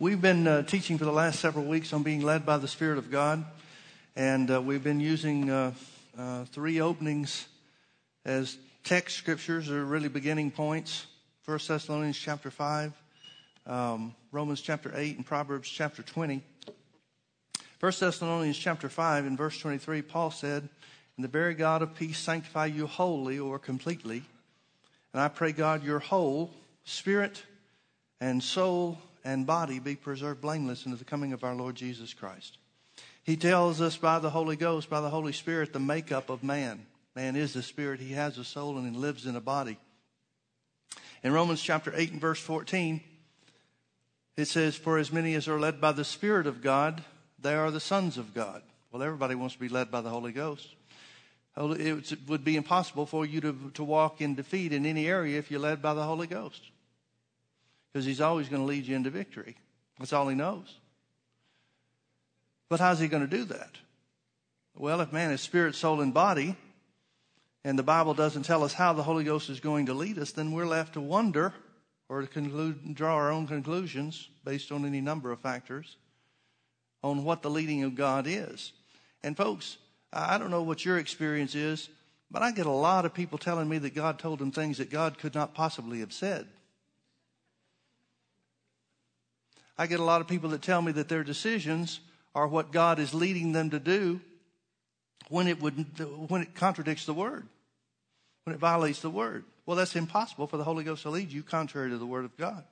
We've been uh, teaching for the last several weeks on being led by the Spirit of God, and uh, we've been using uh, uh three openings as text scriptures, or really beginning points. First Thessalonians chapter five, um, Romans chapter eight, and Proverbs chapter twenty. First Thessalonians chapter five, in verse twenty-three, Paul said, "And the very God of peace sanctify you wholly or completely, and I pray God your whole spirit and soul." And body be preserved blameless into the coming of our Lord Jesus Christ. He tells us by the Holy Ghost, by the Holy Spirit, the makeup of man. Man is a spirit, he has a soul, and he lives in a body. In Romans chapter 8 and verse 14, it says, For as many as are led by the Spirit of God, they are the sons of God. Well, everybody wants to be led by the Holy Ghost. It would be impossible for you to, to walk in defeat in any area if you're led by the Holy Ghost because he's always going to lead you into victory. That's all he knows. But how's he going to do that? Well, if man is spirit, soul, and body, and the Bible doesn't tell us how the Holy Ghost is going to lead us, then we're left to wonder or to conclude, draw our own conclusions based on any number of factors on what the leading of God is. And folks, I don't know what your experience is, but I get a lot of people telling me that God told them things that God could not possibly have said. I get a lot of people that tell me that their decisions are what God is leading them to do when it would when it contradicts the word, when it violates the word. Well, that's impossible for the Holy Ghost to lead you contrary to the word of God.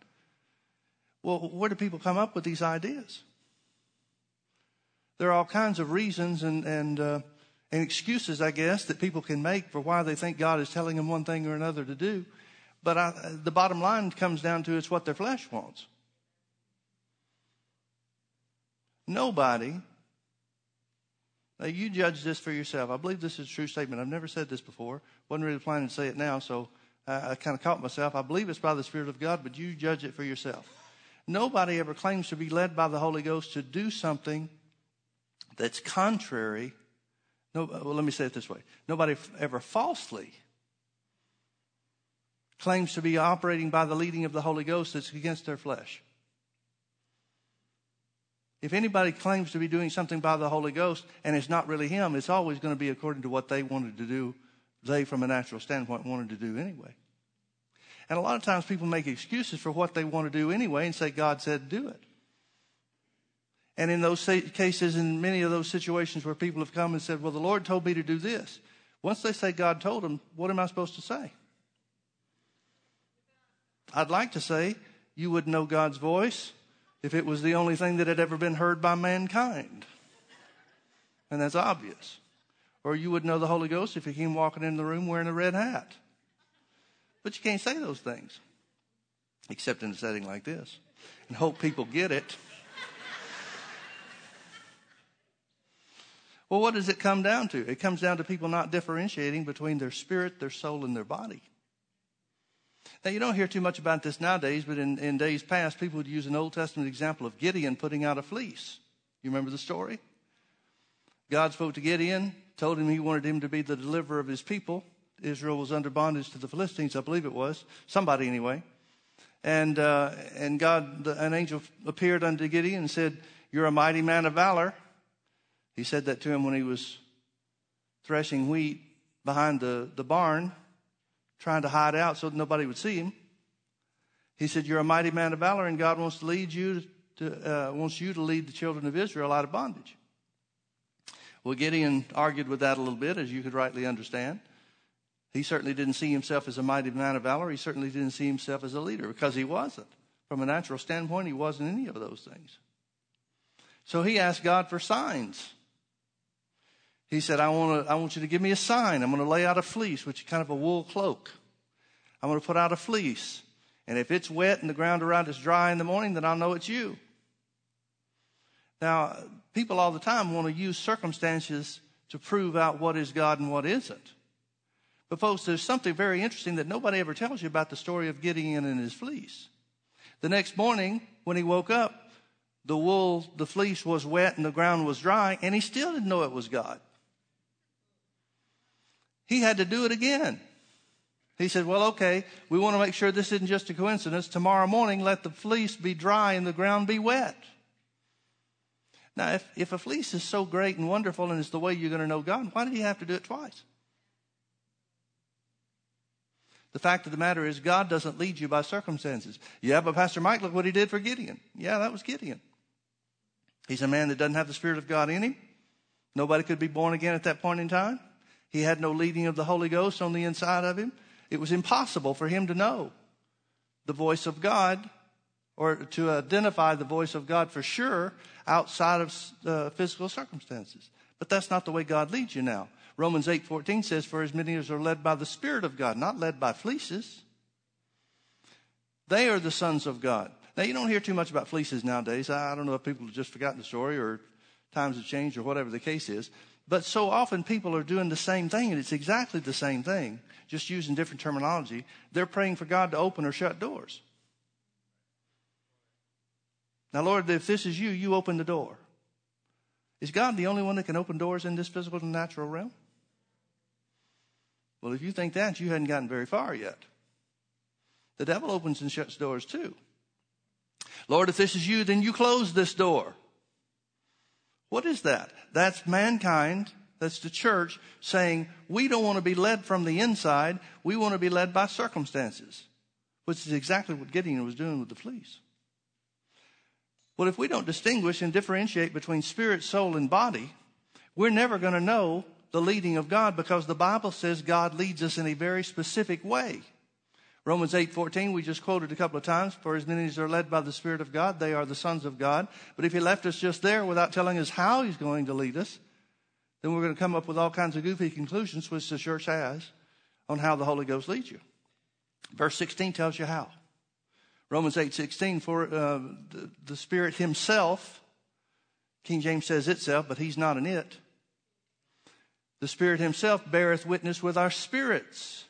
Well, where do people come up with these ideas? There are all kinds of reasons and and uh, and excuses, I guess, that people can make for why they think God is telling them one thing or another to do. But I, the bottom line comes down to it's what their flesh wants. Nobody. Now, you judge this for yourself. I believe this is a true statement. I've never said this before. Wasn't really planning to say it now, so I, I kind of caught myself. I believe it's by the Spirit of God, but you judge it for yourself. Nobody ever claims to be led by the Holy Ghost to do something that's contrary. No, well, let me say it this way. Nobody ever falsely claims to be operating by the leading of the Holy Ghost that's against their flesh. If anybody claims to be doing something by the Holy Ghost and it's not really Him, it's always going to be according to what they wanted to do, they from a natural standpoint wanted to do anyway. And a lot of times people make excuses for what they want to do anyway and say, God said do it. And in those cases, in many of those situations where people have come and said, Well, the Lord told me to do this, once they say God told them, what am I supposed to say? I'd like to say, You would know God's voice if it was the only thing that had ever been heard by mankind. And that's obvious. Or you wouldn't know the Holy Ghost if he came walking in the room wearing a red hat. But you can't say those things, except in a setting like this, and hope people get it. well, what does it come down to? It comes down to people not differentiating between their spirit, their soul, and their body. Now, you don't hear too much about this nowadays, but in, in days past, people would use an Old Testament example of Gideon putting out a fleece. You remember the story? God spoke to Gideon, told him he wanted him to be the deliverer of his people. Israel was under bondage to the Philistines, I believe it was. Somebody, anyway. And, uh, and God, the, an angel appeared unto Gideon and said, You're a mighty man of valor. He said that to him when he was threshing wheat behind the, the barn trying to hide out so nobody would see him. He said, You're a mighty man of valor, and God wants to lead you to, uh, wants you to lead the children of Israel out of bondage. Well, Gideon argued with that a little bit, as you could rightly understand. He certainly didn't see himself as a mighty man of valor. He certainly didn't see himself as a leader because he wasn't. From a natural standpoint, he wasn't any of those things. So he asked God for signs. He said, I want, to, I want you to give me a sign. I'm going to lay out a fleece, which is kind of a wool cloak. I'm going to put out a fleece. And if it's wet and the ground around is dry in the morning, then I'll know it's you. Now, people all the time want to use circumstances to prove out what is God and what isn't. But folks, there's something very interesting that nobody ever tells you about the story of Gideon and his fleece. The next morning, when he woke up, the wool, the fleece was wet and the ground was dry, and he still didn't know it was God. He had to do it again. He said, Well, okay, we want to make sure this isn't just a coincidence. Tomorrow morning, let the fleece be dry and the ground be wet. Now, if, if a fleece is so great and wonderful and it's the way you're going to know God, why did he have to do it twice? The fact of the matter is, God doesn't lead you by circumstances. Yeah, but Pastor Mike, look what he did for Gideon. Yeah, that was Gideon. He's a man that doesn't have the Spirit of God in him. Nobody could be born again at that point in time. He had no leading of the Holy Ghost on the inside of him. It was impossible for him to know the voice of God or to identify the voice of God for sure outside of uh, physical circumstances. But that's not the way God leads you now. Romans 8:14 says for as many as are led by the spirit of God, not led by fleeces. They are the sons of God. Now you don't hear too much about fleeces nowadays. I don't know if people have just forgotten the story or times have changed or whatever the case is. But so often people are doing the same thing and it's exactly the same thing, just using different terminology. They're praying for God to open or shut doors. Now, Lord, if this is you, you open the door. Is God the only one that can open doors in this physical and natural realm? Well, if you think that, you hadn't gotten very far yet. The devil opens and shuts doors too. Lord, if this is you, then you close this door. What is that? That's mankind, that's the church saying, we don't want to be led from the inside, we want to be led by circumstances, which is exactly what Gideon was doing with the fleece. Well, if we don't distinguish and differentiate between spirit, soul, and body, we're never going to know the leading of God because the Bible says God leads us in a very specific way. Romans 8:14 we just quoted a couple of times for as many as are led by the spirit of God they are the sons of God but if he left us just there without telling us how he's going to lead us then we're going to come up with all kinds of goofy conclusions which the church has on how the Holy Ghost leads you. Verse 16 tells you how. Romans 8:16 for uh, the, the Spirit Himself, King James says itself, but He's not an it. The Spirit Himself beareth witness with our spirits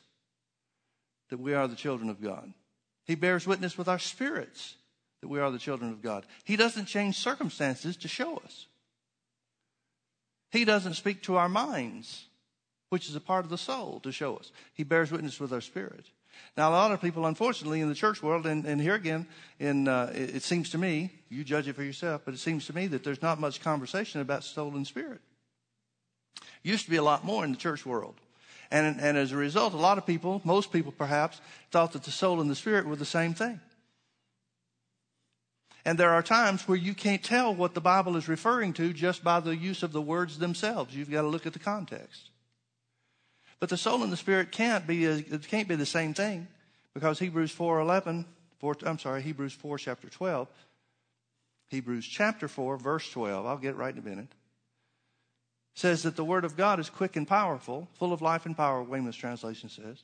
that we are the children of God. He bears witness with our spirits that we are the children of God. He doesn't change circumstances to show us. He doesn't speak to our minds, which is a part of the soul, to show us. He bears witness with our spirit. Now, a lot of people, unfortunately, in the church world, and, and here again, in, uh, it, it, seems to me, you judge it for yourself, but it seems to me that there's not much conversation about soul and spirit. Used to be a lot more in the church world. And, and as a result, a lot of people, most people perhaps, thought that the soul and the spirit were the same thing. And there are times where you can't tell what the Bible is referring to just by the use of the words themselves. You've got to look at the context. But the soul and the spirit can't be it can't be the same thing because Hebrews 4:11, 4, I'm sorry, Hebrews 4 chapter 12, Hebrews chapter 4 verse 12. I'll get it right in a minute. Says that the word of God is quick and powerful, full of life and power, Weymouth's translation says,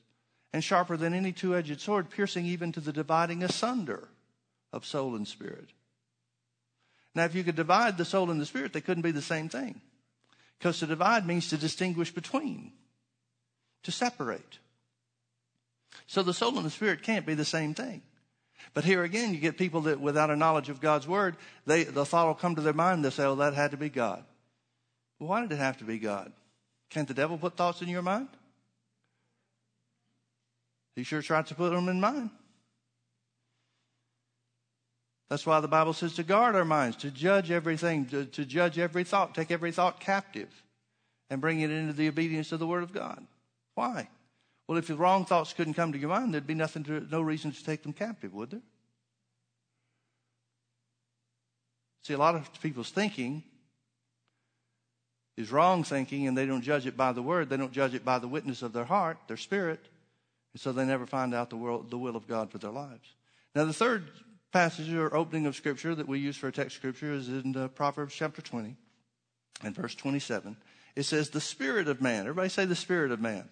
and sharper than any two-edged sword, piercing even to the dividing asunder of soul and spirit. Now, if you could divide the soul and the spirit, they couldn't be the same thing. Because to divide means to distinguish between to separate. So the soul and the spirit can't be the same thing. But here again, you get people that without a knowledge of God's word, they, the thought will come to their mind, they'll say, oh, that had to be God. Why did it have to be God? Can't the devil put thoughts in your mind? He sure tried to put them in mine. That's why the Bible says to guard our minds, to judge everything, to, to judge every thought, take every thought captive, and bring it into the obedience of the Word of God. Why? Well, if the wrong thoughts couldn't come to your mind, there'd be nothing to, no reason to take them captive, would there? See, a lot of people's thinking is wrong thinking, and they don't judge it by the word. They don't judge it by the witness of their heart, their spirit, and so they never find out the, world, the will of God for their lives. Now, the third passage or opening of Scripture that we use for a text Scripture is in uh, Proverbs chapter 20 and verse 27. It says, The Spirit of man. Everybody say, The Spirit of man.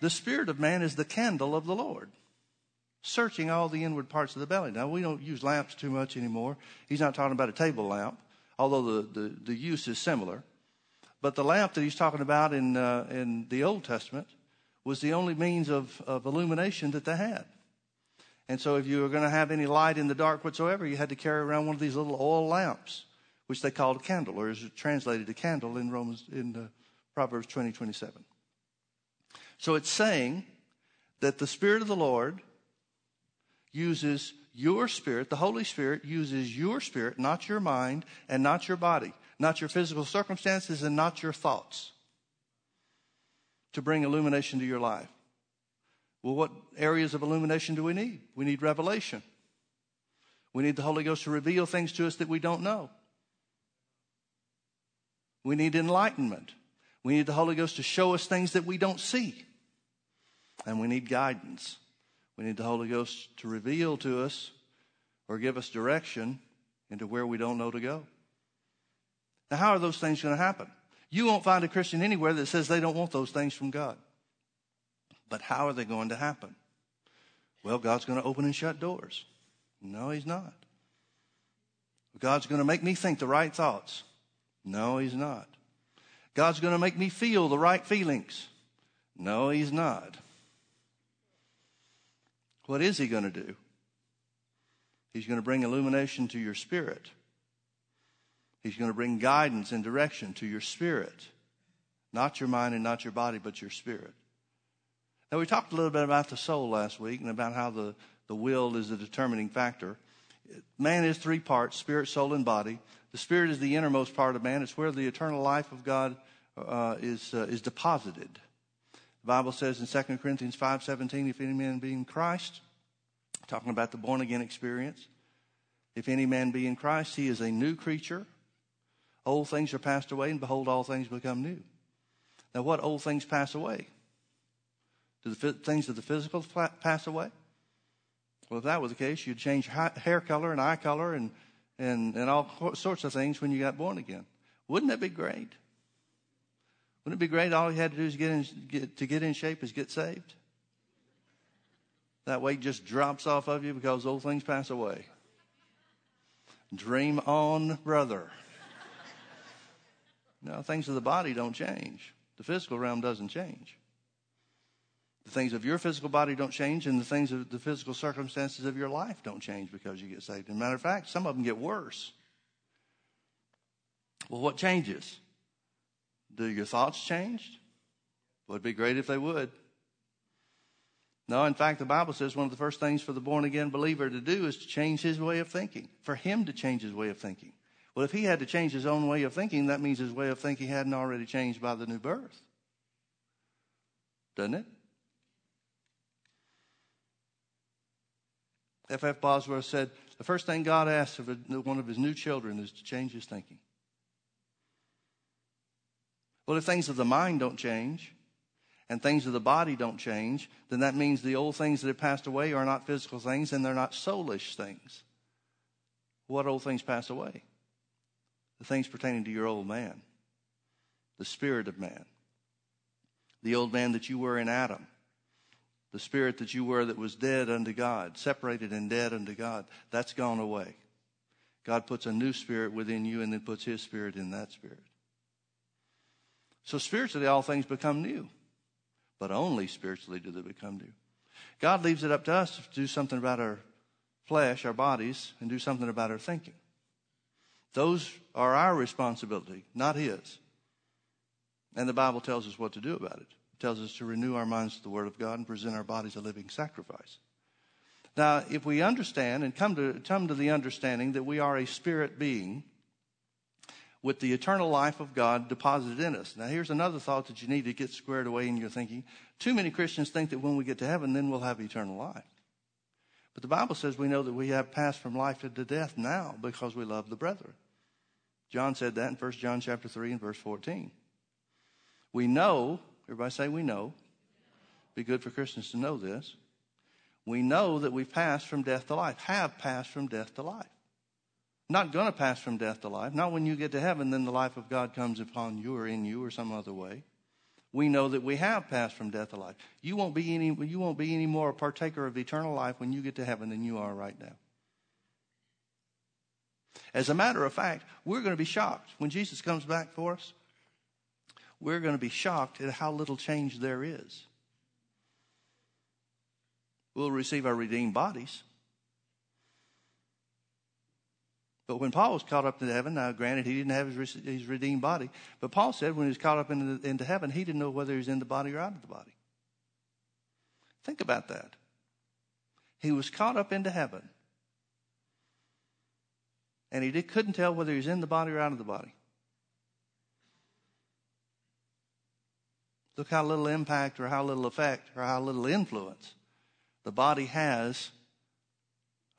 The spirit of man is the candle of the Lord, searching all the inward parts of the belly. Now, we don't use lamps too much anymore. He's not talking about a table lamp, although the, the, the use is similar. But the lamp that he's talking about in, uh, in the Old Testament was the only means of, of illumination that they had. And so, if you were going to have any light in the dark whatsoever, you had to carry around one of these little oil lamps, which they called a candle, or is translated a candle in Romans in uh, Proverbs twenty twenty seven. So it's saying that the Spirit of the Lord uses your spirit, the Holy Spirit uses your spirit, not your mind and not your body, not your physical circumstances and not your thoughts, to bring illumination to your life. Well, what areas of illumination do we need? We need revelation. We need the Holy Ghost to reveal things to us that we don't know. We need enlightenment. We need the Holy Ghost to show us things that we don't see. And we need guidance. We need the Holy Ghost to reveal to us or give us direction into where we don't know to go. Now, how are those things going to happen? You won't find a Christian anywhere that says they don't want those things from God. But how are they going to happen? Well, God's going to open and shut doors. No, He's not. God's going to make me think the right thoughts. No, He's not. God's going to make me feel the right feelings. No, He's not. What is He going to do? He's going to bring illumination to your spirit. He's going to bring guidance and direction to your spirit. Not your mind and not your body, but your spirit. Now, we talked a little bit about the soul last week and about how the, the will is the determining factor. Man is three parts spirit, soul, and body. The spirit is the innermost part of man, it's where the eternal life of God uh, is, uh, is deposited. The Bible says in 2 Corinthians 5:17, if any man be in Christ, talking about the born again experience, if any man be in Christ, he is a new creature. Old things are passed away, and behold, all things become new. Now, what old things pass away? Do the things of the physical pass away? Well, if that was the case, you'd change hair color and eye color and, and, and all sorts of things when you got born again. Wouldn't that be great? Wouldn't it be great? All you had to do is get in, get, to get in shape is get saved. That weight just drops off of you because old things pass away. Dream on, brother. No, things of the body don't change. The physical realm doesn't change. The things of your physical body don't change, and the things of the physical circumstances of your life don't change because you get saved. As a matter of fact, some of them get worse. Well, what changes? Do your thoughts change? It would be great if they would. No, in fact, the Bible says one of the first things for the born again believer to do is to change his way of thinking, for him to change his way of thinking. Well, if he had to change his own way of thinking, that means his way of thinking hadn't already changed by the new birth. Doesn't it? F. F. Bosworth said the first thing God asks of one of his new children is to change his thinking. Well, if things of the mind don't change and things of the body don't change, then that means the old things that have passed away are not physical things and they're not soulish things. What old things pass away? The things pertaining to your old man, the spirit of man, the old man that you were in Adam, the spirit that you were that was dead unto God, separated and dead unto God. That's gone away. God puts a new spirit within you and then puts his spirit in that spirit. So spiritually, all things become new, but only spiritually do they become new. God leaves it up to us to do something about our flesh, our bodies, and do something about our thinking. Those are our responsibility, not His. And the Bible tells us what to do about it. It tells us to renew our minds to the Word of God and present our bodies a living sacrifice. Now, if we understand and come to, come to the understanding that we are a spirit being, with the eternal life of God deposited in us. Now, here's another thought that you need to get squared away in your thinking. Too many Christians think that when we get to heaven, then we'll have eternal life. But the Bible says we know that we have passed from life to death now because we love the brethren. John said that in 1 John chapter 3 and verse 14. We know, everybody say we know. Be good for Christians to know this. We know that we've passed from death to life, have passed from death to life. Not going to pass from death to life. Not when you get to heaven, then the life of God comes upon you or in you or some other way. We know that we have passed from death to life. You won't be any, you won't be any more a partaker of eternal life when you get to heaven than you are right now. As a matter of fact, we're going to be shocked when Jesus comes back for us. We're going to be shocked at how little change there is. We'll receive our redeemed bodies. But when Paul was caught up into heaven, now granted he didn't have his, his redeemed body, but Paul said when he was caught up into, into heaven, he didn't know whether he was in the body or out of the body. Think about that. He was caught up into heaven. And he couldn't tell whether he was in the body or out of the body. Look how little impact or how little effect or how little influence the body has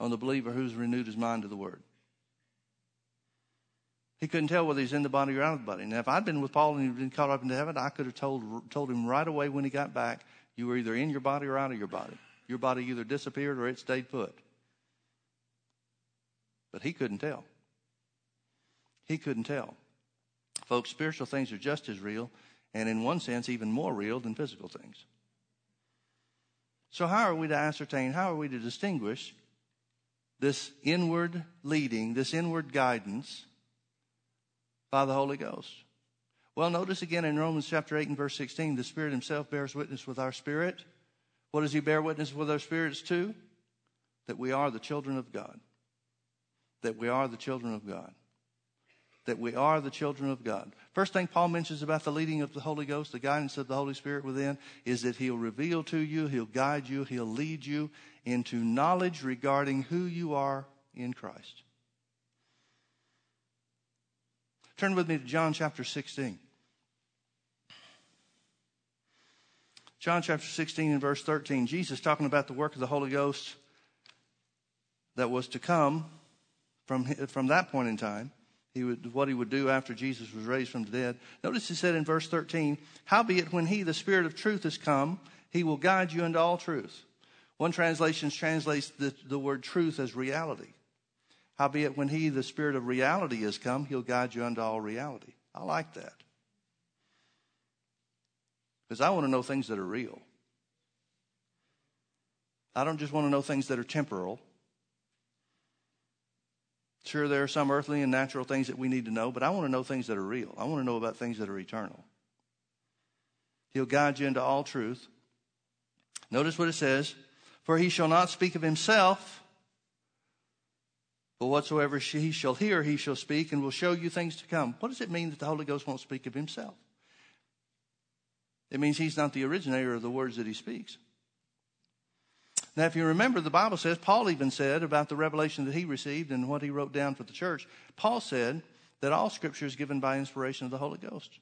on the believer who's renewed his mind to the word. He couldn't tell whether he's in the body or out of the body. Now, if I'd been with Paul and he'd been caught up into heaven, I could have told, told him right away when he got back, you were either in your body or out of your body. Your body either disappeared or it stayed put. But he couldn't tell. He couldn't tell. Folks, spiritual things are just as real, and in one sense, even more real than physical things. So, how are we to ascertain, how are we to distinguish this inward leading, this inward guidance by the Holy Ghost? Well, notice again in Romans chapter 8 and verse 16, the Spirit Himself bears witness with our spirit. What does He bear witness with our spirits to? That we are the children of God. That we are the children of God. That we are the children of God. First thing Paul mentions about the leading of the Holy Ghost, the guidance of the Holy Spirit within, is that He'll reveal to you, He'll guide you, He'll lead you into knowledge regarding who you are in Christ. Turn with me to John chapter 16. John chapter 16 and verse 13, Jesus talking about the work of the Holy Ghost that was to come from, from that point in time. He would, what he would do after Jesus was raised from the dead. Notice he said in verse 13, Howbeit when he, the Spirit of truth, is come, he will guide you into all truth. One translation translates the, the word truth as reality. Howbeit when he, the Spirit of reality, is come, he'll guide you unto all reality. I like that. Because I want to know things that are real. I don't just want to know things that are temporal. Sure, there are some earthly and natural things that we need to know, but I want to know things that are real. I want to know about things that are eternal. He'll guide you into all truth. Notice what it says For he shall not speak of himself, but whatsoever he shall hear, he shall speak, and will show you things to come. What does it mean that the Holy Ghost won't speak of himself? It means he's not the originator of the words that he speaks. Now, if you remember, the Bible says, Paul even said about the revelation that he received and what he wrote down for the church, Paul said that all scripture is given by inspiration of the Holy Ghost.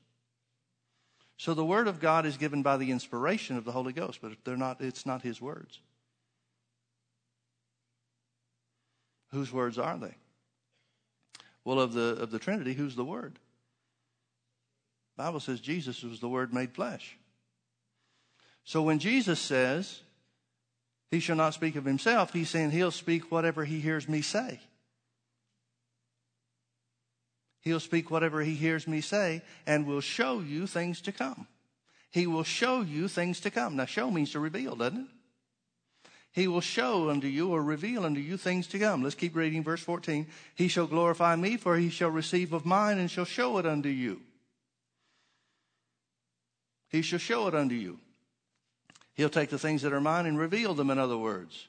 So the word of God is given by the inspiration of the Holy Ghost, but they're not, it's not his words. Whose words are they? Well, of the, of the Trinity, who's the Word? The Bible says Jesus was the Word made flesh. So when Jesus says, He shall not speak of Himself, He's saying He'll speak whatever He hears me say. He'll speak whatever He hears me say and will show you things to come. He will show you things to come. Now, show means to reveal, doesn't it? He will show unto you or reveal unto you things to come. Let's keep reading verse 14. He shall glorify me, for he shall receive of mine and shall show it unto you. He shall show it unto you. He'll take the things that are mine and reveal them, in other words.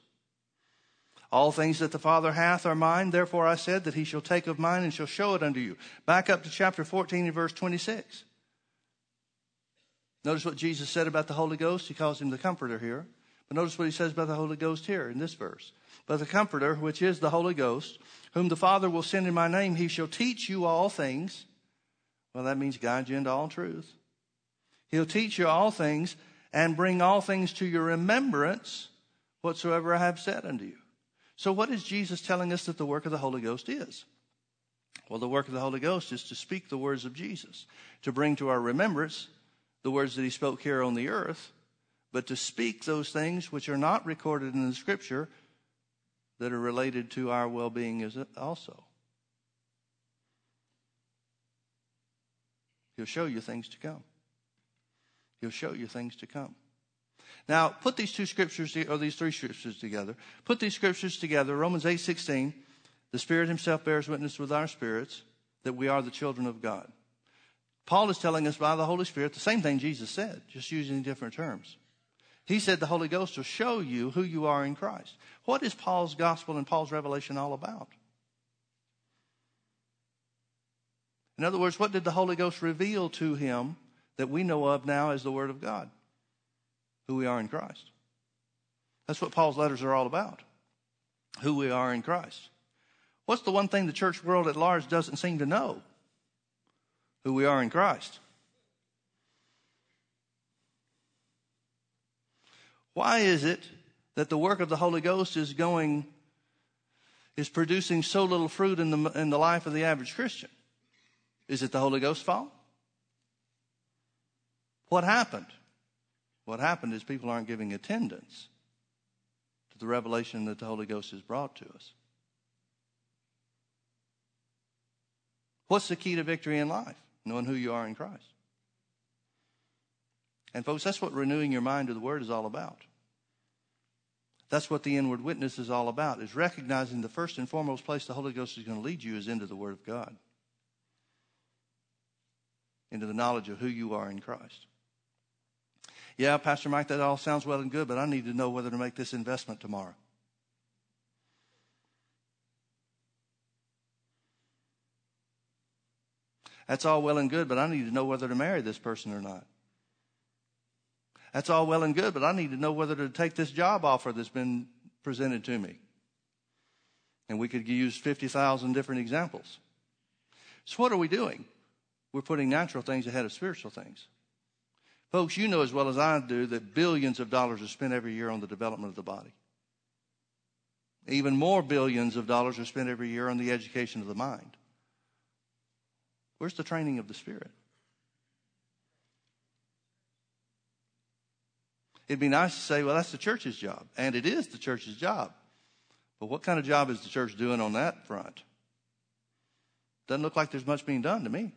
All things that the Father hath are mine, therefore I said that he shall take of mine and shall show it unto you. Back up to chapter 14 and verse 26. Notice what Jesus said about the Holy Ghost. He calls him the Comforter here. But notice what he says about the Holy Ghost here in this verse. But the Comforter, which is the Holy Ghost, whom the Father will send in my name, he shall teach you all things. Well, that means guide you into all truth. He'll teach you all things and bring all things to your remembrance whatsoever I have said unto you. So, what is Jesus telling us that the work of the Holy Ghost is? Well, the work of the Holy Ghost is to speak the words of Jesus, to bring to our remembrance the words that he spoke here on the earth, but to speak those things which are not recorded in the scripture that are related to our well being also. He'll show you things to come. He'll show you things to come. Now, put these two scriptures, or these three scriptures together. Put these scriptures together. Romans 8 16. The Spirit Himself bears witness with our spirits that we are the children of God. Paul is telling us by the Holy Spirit the same thing Jesus said, just using different terms. He said the Holy Ghost will show you who you are in Christ. What is Paul's gospel and Paul's revelation all about? In other words, what did the Holy Ghost reveal to him that we know of now as the Word of God, who we are in Christ. That's what Paul's letters are all about who we are in Christ. What's the one thing the church world at large doesn't seem to know? Who we are in Christ. Why is it that the work of the Holy Ghost is going, is producing so little fruit in the, in the life of the average Christian? Is it the Holy Ghost's fault? What happened? What happened is people aren't giving attendance to the revelation that the Holy Ghost has brought to us. What's the key to victory in life? Knowing who you are in Christ. And, folks, that's what renewing your mind to the Word is all about. That's what the inward witness is all about, is recognizing the first and foremost place the Holy Ghost is going to lead you is into the Word of God, into the knowledge of who you are in Christ. Yeah, Pastor Mike, that all sounds well and good, but I need to know whether to make this investment tomorrow. That's all well and good, but I need to know whether to marry this person or not. That's all well and good, but I need to know whether to take this job offer that's been presented to me. And we could use 50,000 different examples. So, what are we doing? We're putting natural things ahead of spiritual things. Folks, you know as well as I do that billions of dollars are spent every year on the development of the body. Even more billions of dollars are spent every year on the education of the mind. Where's the training of the Spirit? It'd be nice to say, well, that's the church's job. And it is the church's job. But what kind of job is the church doing on that front? Doesn't look like there's much being done to me.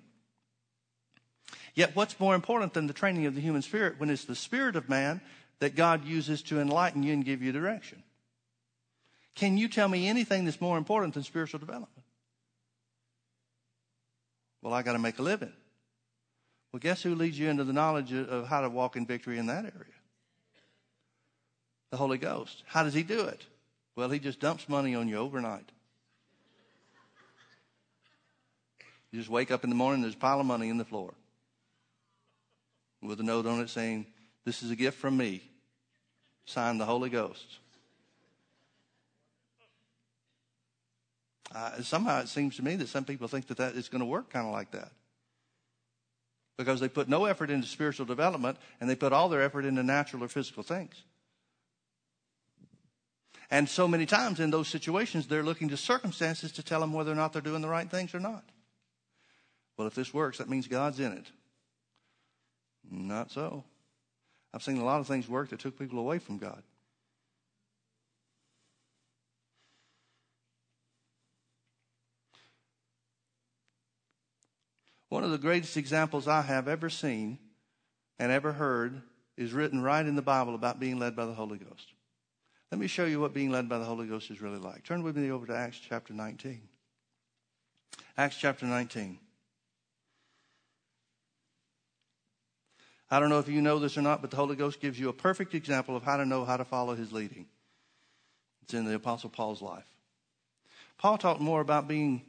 Yet, what's more important than the training of the human spirit when it's the spirit of man that God uses to enlighten you and give you direction? Can you tell me anything that's more important than spiritual development? Well, I got to make a living. Well, guess who leads you into the knowledge of how to walk in victory in that area? The Holy Ghost. How does He do it? Well, He just dumps money on you overnight. You just wake up in the morning, there's a pile of money in the floor with a note on it saying, This is a gift from me. Signed the Holy Ghost. Uh, somehow it seems to me that some people think that that is going to work kind of like that. Because they put no effort into spiritual development and they put all their effort into natural or physical things. And so many times in those situations, they're looking to circumstances to tell them whether or not they're doing the right things or not. Well, if this works, that means God's in it. Not so. I've seen a lot of things work that took people away from God. One of the greatest examples I have ever seen and ever heard is written right in the Bible about being led by the Holy Ghost. Let me show you what being led by the Holy Ghost is really like. Turn with me over to Acts chapter 19. Acts chapter 19. I don't know if you know this or not, but the Holy Ghost gives you a perfect example of how to know how to follow his leading. It's in the Apostle Paul's life. Paul talked more about being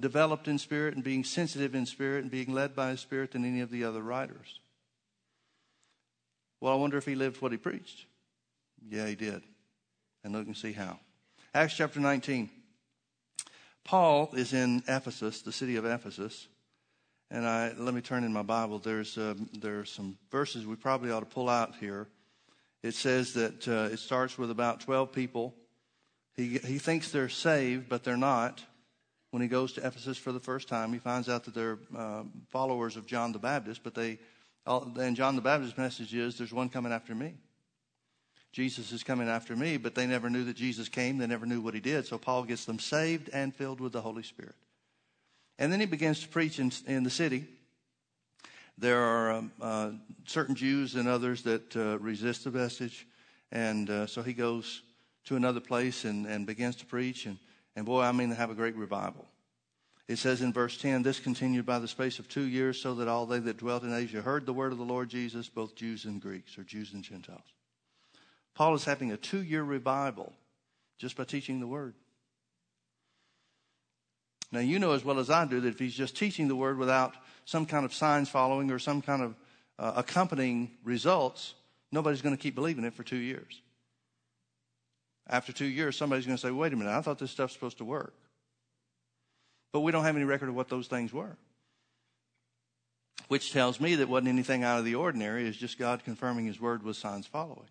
developed in spirit and being sensitive in spirit and being led by his spirit than any of the other writers. Well, I wonder if he lived what he preached. Yeah, he did. And look and see how. Acts chapter 19. Paul is in Ephesus, the city of Ephesus. And I, let me turn in my Bible. There's, uh, there are some verses we probably ought to pull out here. It says that uh, it starts with about 12 people. He, he thinks they're saved, but they're not. When he goes to Ephesus for the first time, he finds out that they're uh, followers of John the Baptist, but they, and John the Baptist's message is, there's one coming after me. Jesus is coming after me, but they never knew that Jesus came. They never knew what he did. So Paul gets them saved and filled with the Holy Spirit. And then he begins to preach in, in the city. There are um, uh, certain Jews and others that uh, resist the message. And uh, so he goes to another place and, and begins to preach. And, and boy, I mean, they have a great revival. It says in verse 10 this continued by the space of two years, so that all they that dwelt in Asia heard the word of the Lord Jesus, both Jews and Greeks, or Jews and Gentiles. Paul is having a two year revival just by teaching the word. Now, you know as well as I do that if he's just teaching the word without some kind of signs following or some kind of uh, accompanying results, nobody's going to keep believing it for two years. After two years, somebody's going to say, wait a minute, I thought this stuff's supposed to work. But we don't have any record of what those things were. Which tells me that wasn't anything out of the ordinary, it's just God confirming His word with signs following.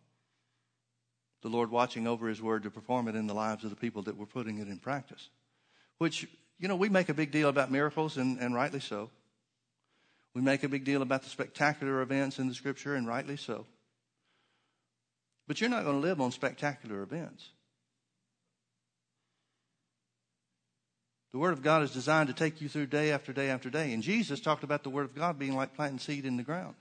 The Lord watching over His word to perform it in the lives of the people that were putting it in practice. Which, you know, we make a big deal about miracles, and, and rightly so. We make a big deal about the spectacular events in the scripture, and rightly so. But you're not going to live on spectacular events. The Word of God is designed to take you through day after day after day. And Jesus talked about the Word of God being like planting seed in the ground.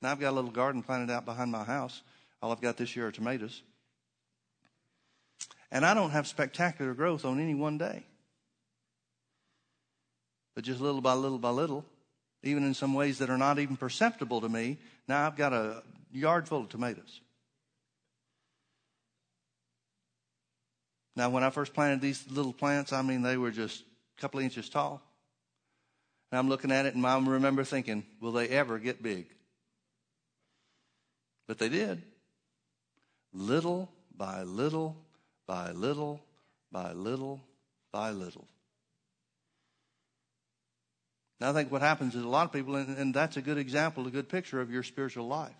Now, I've got a little garden planted out behind my house. All I've got this year are tomatoes. And I don't have spectacular growth on any one day. But just little by little by little, even in some ways that are not even perceptible to me, now I've got a yard full of tomatoes. Now, when I first planted these little plants, I mean, they were just a couple of inches tall. And I'm looking at it, and I remember thinking, will they ever get big? But they did. Little by little by little by little by little. Now, I think what happens is a lot of people, and, and that's a good example, a good picture of your spiritual life.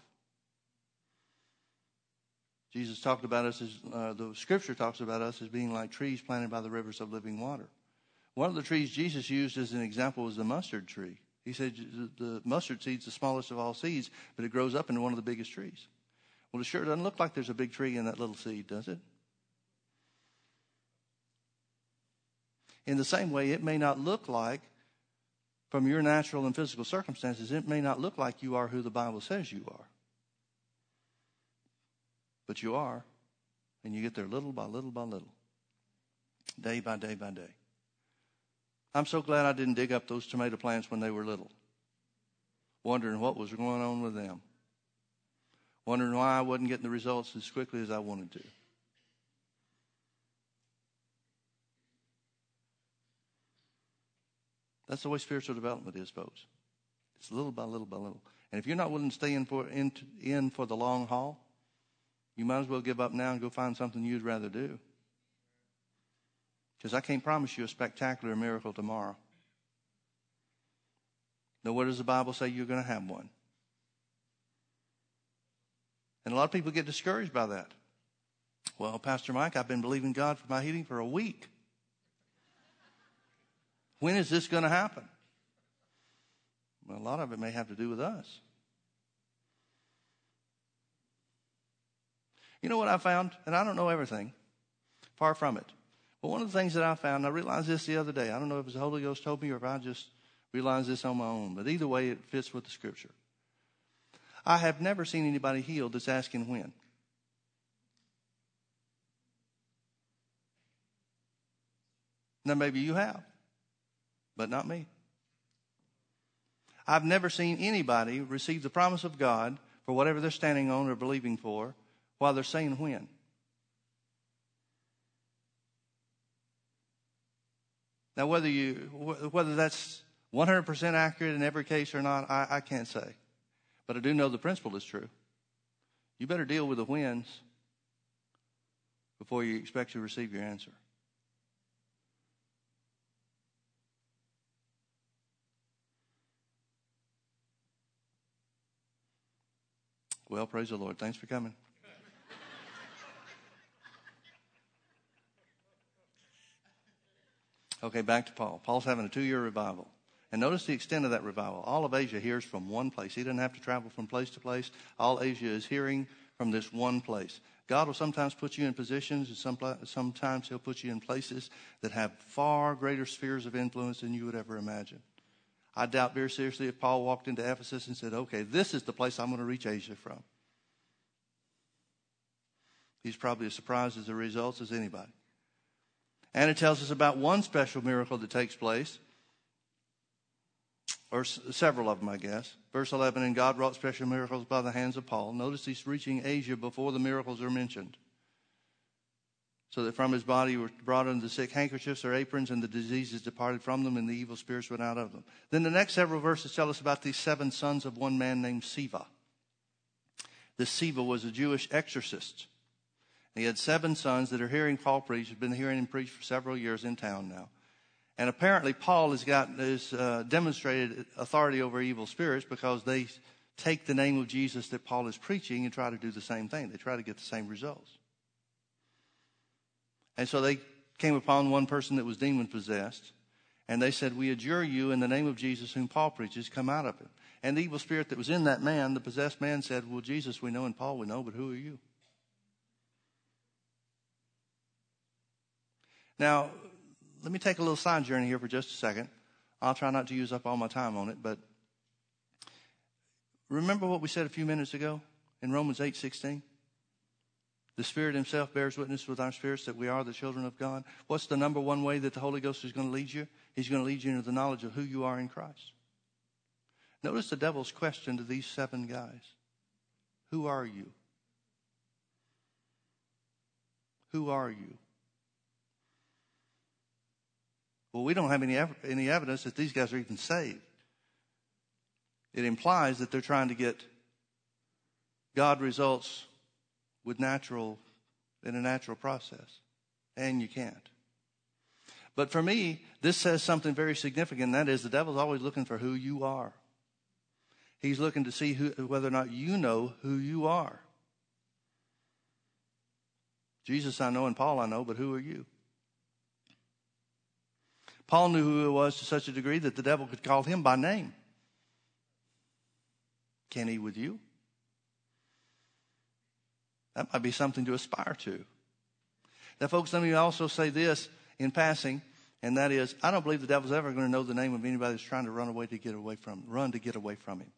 Jesus talked about us as, uh, the scripture talks about us as being like trees planted by the rivers of living water. One of the trees Jesus used as an example was the mustard tree. He said the mustard seed's the smallest of all seeds, but it grows up into one of the biggest trees. Well, it sure doesn't look like there's a big tree in that little seed, does it? In the same way, it may not look like from your natural and physical circumstances, it may not look like you are who the Bible says you are. But you are, and you get there little by little by little, day by day by day. I'm so glad I didn't dig up those tomato plants when they were little, wondering what was going on with them, wondering why I wasn't getting the results as quickly as I wanted to. That's the way spiritual development is, folks. It's little by little by little. And if you're not willing to stay in for, in, in for the long haul, you might as well give up now and go find something you'd rather do. Because I can't promise you a spectacular miracle tomorrow. Now, what does the Bible say you're going to have one? And a lot of people get discouraged by that. Well, Pastor Mike, I've been believing God for my healing for a week. When is this going to happen? Well, a lot of it may have to do with us. You know what I found? And I don't know everything. Far from it. But one of the things that I found, I realized this the other day. I don't know if the Holy Ghost told me or if I just realized this on my own. But either way, it fits with the scripture. I have never seen anybody healed that's asking when. Now, maybe you have but not me. I've never seen anybody receive the promise of God for whatever they're standing on or believing for while they're saying when. Now, whether you whether that's 100% accurate in every case or not, I, I can't say. But I do know the principle is true. You better deal with the wins before you expect to receive your answer. Well, praise the Lord. Thanks for coming. Okay, back to Paul. Paul's having a two year revival. And notice the extent of that revival. All of Asia hears from one place. He doesn't have to travel from place to place. All Asia is hearing from this one place. God will sometimes put you in positions, and sometimes He'll put you in places that have far greater spheres of influence than you would ever imagine. I doubt very seriously if Paul walked into Ephesus and said, okay, this is the place I'm going to reach Asia from. He's probably as surprised as the results as anybody. And it tells us about one special miracle that takes place, or s- several of them, I guess. Verse 11, and God wrought special miracles by the hands of Paul. Notice he's reaching Asia before the miracles are mentioned so that from his body were brought unto the sick handkerchiefs or aprons, and the diseases departed from them, and the evil spirits went out of them. Then the next several verses tell us about these seven sons of one man named Sceva. This Sceva was a Jewish exorcist. He had seven sons that are hearing Paul preach, have been hearing him preach for several years in town now. And apparently, Paul has got has uh, demonstrated authority over evil spirits because they take the name of Jesus that Paul is preaching and try to do the same thing. They try to get the same results. And so they came upon one person that was demon possessed, and they said, We adjure you in the name of Jesus, whom Paul preaches, come out of him. And the evil spirit that was in that man, the possessed man, said, Well, Jesus we know and Paul we know, but who are you? Now, let me take a little side journey here for just a second. I'll try not to use up all my time on it, but remember what we said a few minutes ago in Romans 8:16? The Spirit Himself bears witness with our spirits that we are the children of God. What's the number one way that the Holy Ghost is going to lead you? He's going to lead you into the knowledge of who you are in Christ. Notice the devil's question to these seven guys Who are you? Who are you? Well, we don't have any, any evidence that these guys are even saved. It implies that they're trying to get God results with natural, in a natural process. And you can't. But for me, this says something very significant. that is, the devil's always looking for who you are. He's looking to see who, whether or not you know who you are. Jesus I know and Paul I know, but who are you? Paul knew who he was to such a degree that the devil could call him by name. Can he with you? That might be something to aspire to. Now, folks, let me also say this in passing, and that is, I don't believe the devil's ever going to know the name of anybody that's trying to run away to get away from, run to get away from him.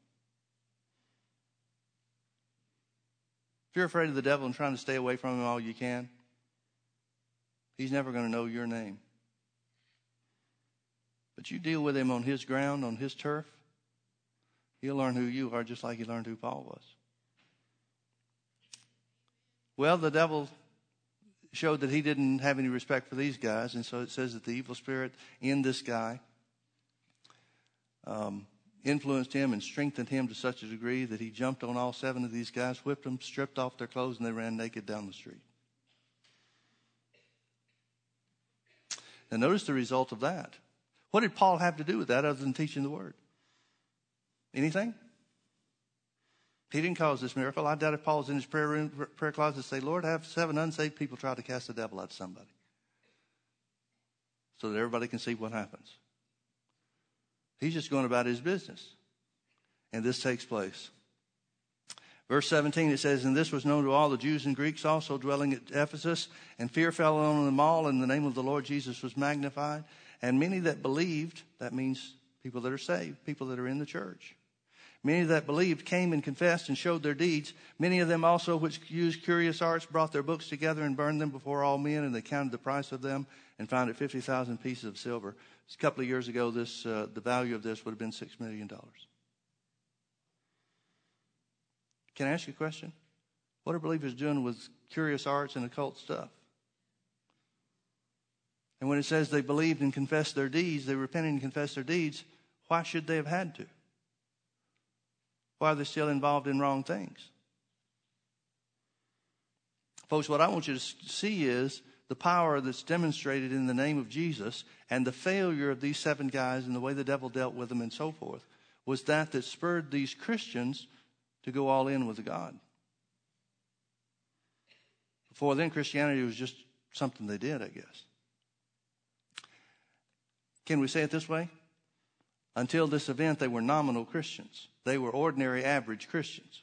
If you're afraid of the devil and trying to stay away from him all you can, he's never going to know your name. But you deal with him on his ground, on his turf, he'll learn who you are just like he learned who Paul was. Well, the devil showed that he didn't have any respect for these guys, and so it says that the evil spirit in this guy um, influenced him and strengthened him to such a degree that he jumped on all seven of these guys, whipped them, stripped off their clothes, and they ran naked down the street. Now, notice the result of that. What did Paul have to do with that other than teaching the word? Anything? He didn't cause this miracle. I doubt if Paul was in his prayer room, prayer closet, to say, Lord, have seven unsaved people try to cast the devil out of somebody. So that everybody can see what happens. He's just going about his business. And this takes place. Verse 17, it says, And this was known to all the Jews and Greeks also dwelling at Ephesus, and fear fell on them all, and the name of the Lord Jesus was magnified. And many that believed, that means people that are saved, people that are in the church. Many that believed came and confessed and showed their deeds. Many of them also, which used curious arts, brought their books together and burned them before all men, and they counted the price of them and found it 50,000 pieces of silver. A couple of years ago, this, uh, the value of this would have been $6 million. Can I ask you a question? What are believers doing with curious arts and occult stuff? And when it says they believed and confessed their deeds, they repented and confessed their deeds, why should they have had to? Why are they still involved in wrong things? Folks, what I want you to see is the power that's demonstrated in the name of Jesus and the failure of these seven guys and the way the devil dealt with them and so forth was that that spurred these Christians to go all in with God. Before then, Christianity was just something they did, I guess. Can we say it this way? Until this event, they were nominal Christians. They were ordinary, average Christians.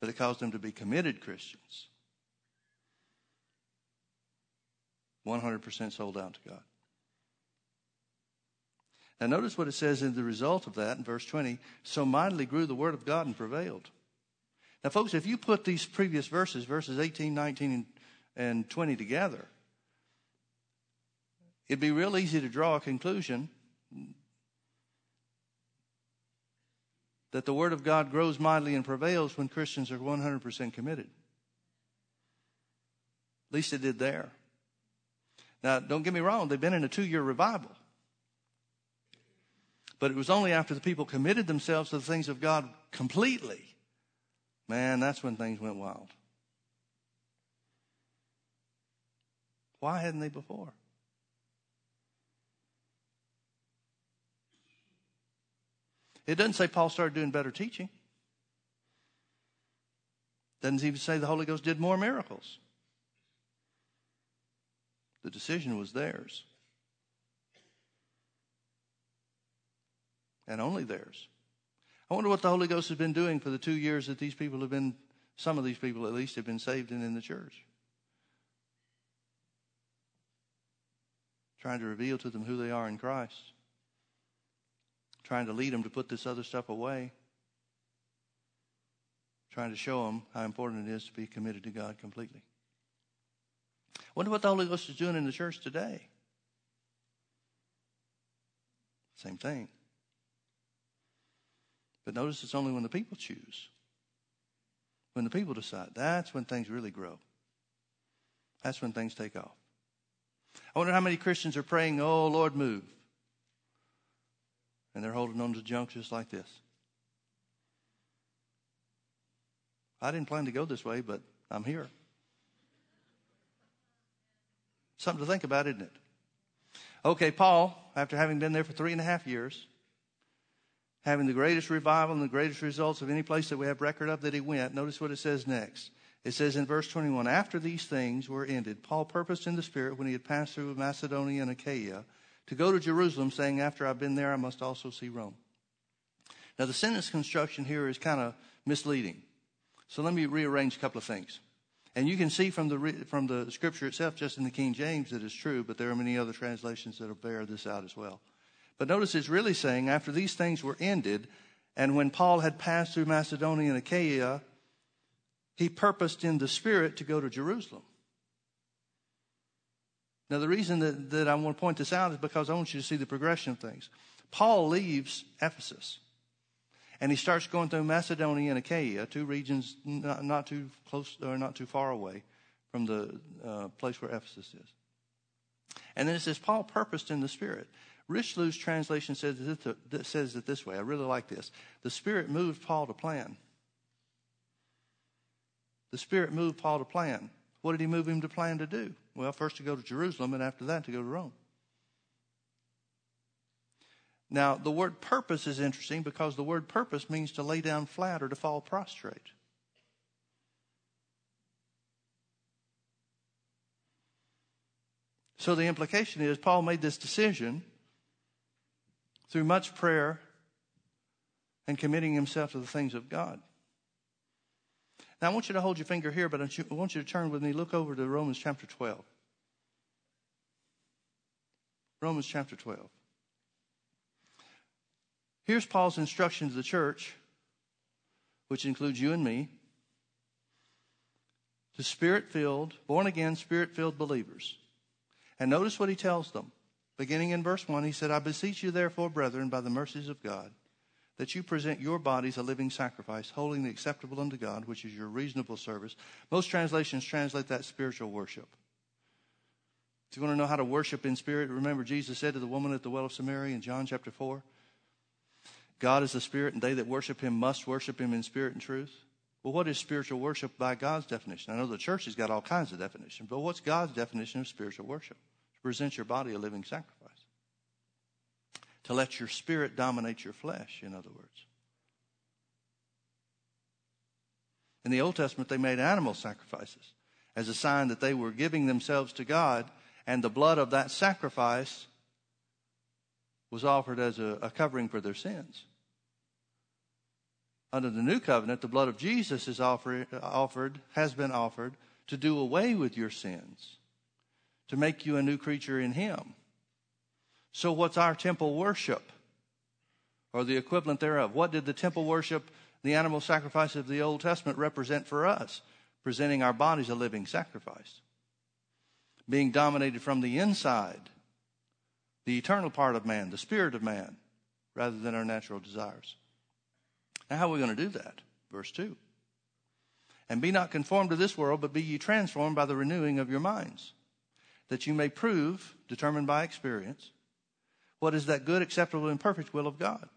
But it caused them to be committed Christians. 100% sold out to God. Now, notice what it says in the result of that in verse 20. So mightily grew the word of God and prevailed. Now, folks, if you put these previous verses, verses 18, 19, and 20 together, It'd be real easy to draw a conclusion that the Word of God grows mightily and prevails when Christians are 100% committed. At least it did there. Now, don't get me wrong, they've been in a two year revival. But it was only after the people committed themselves to the things of God completely, man, that's when things went wild. Why hadn't they before? It doesn't say Paul started doing better teaching. Doesn't even say the Holy Ghost did more miracles. The decision was theirs. And only theirs. I wonder what the Holy Ghost has been doing for the two years that these people have been, some of these people at least, have been saved and in the church. Trying to reveal to them who they are in Christ. Trying to lead them to put this other stuff away. Trying to show them how important it is to be committed to God completely. Wonder what the Holy Ghost is doing in the church today. Same thing. But notice it's only when the people choose. When the people decide. That's when things really grow. That's when things take off. I wonder how many Christians are praying, Oh, Lord, move. And they're holding on to junk just like this. I didn't plan to go this way, but I'm here. Something to think about, isn't it? Okay, Paul, after having been there for three and a half years, having the greatest revival and the greatest results of any place that we have record of that he went, notice what it says next. It says in verse 21 After these things were ended, Paul purposed in the Spirit when he had passed through Macedonia and Achaia to go to Jerusalem, saying, After I've been there, I must also see Rome. Now, the sentence construction here is kind of misleading. So let me rearrange a couple of things. And you can see from the, from the scripture itself, just in the King James, that it's true, but there are many other translations that will bear this out as well. But notice it's really saying, after these things were ended, and when Paul had passed through Macedonia and Achaia, he purposed in the Spirit to go to Jerusalem. Now, the reason that, that I want to point this out is because I want you to see the progression of things. Paul leaves Ephesus and he starts going through Macedonia and Achaia, two regions not, not too close or not too far away from the uh, place where Ephesus is. And then it says, Paul purposed in the Spirit. Richelieu's translation says, it says it this way. I really like this. The Spirit moved Paul to plan. The Spirit moved Paul to plan. What did he move him to plan to do? Well, first to go to Jerusalem, and after that to go to Rome. Now, the word purpose is interesting because the word purpose means to lay down flat or to fall prostrate. So the implication is Paul made this decision through much prayer and committing himself to the things of God. Now, I want you to hold your finger here, but I want you to turn with me, look over to Romans chapter 12. Romans chapter 12. Here's Paul's instruction to the church, which includes you and me, to spirit filled, born again, spirit filled believers. And notice what he tells them. Beginning in verse 1, he said, I beseech you, therefore, brethren, by the mercies of God, that you present your bodies a living sacrifice, holy and acceptable unto God, which is your reasonable service. Most translations translate that spiritual worship. If you want to know how to worship in spirit, remember Jesus said to the woman at the well of Samaria in John chapter 4, God is the Spirit, and they that worship Him must worship Him in spirit and truth. Well, what is spiritual worship by God's definition? I know the church has got all kinds of definitions, but what's God's definition of spiritual worship? To present your body a living sacrifice. To let your spirit dominate your flesh, in other words. In the Old Testament, they made animal sacrifices as a sign that they were giving themselves to God, and the blood of that sacrifice was offered as a, a covering for their sins. Under the new covenant, the blood of Jesus is offer, offered, has been offered to do away with your sins, to make you a new creature in Him. So, what's our temple worship? Or the equivalent thereof? What did the temple worship, the animal sacrifice of the Old Testament, represent for us? Presenting our bodies a living sacrifice. Being dominated from the inside, the eternal part of man, the spirit of man, rather than our natural desires. Now, how are we going to do that? Verse 2. And be not conformed to this world, but be ye transformed by the renewing of your minds, that you may prove, determined by experience, what is that good, acceptable, and perfect will of God.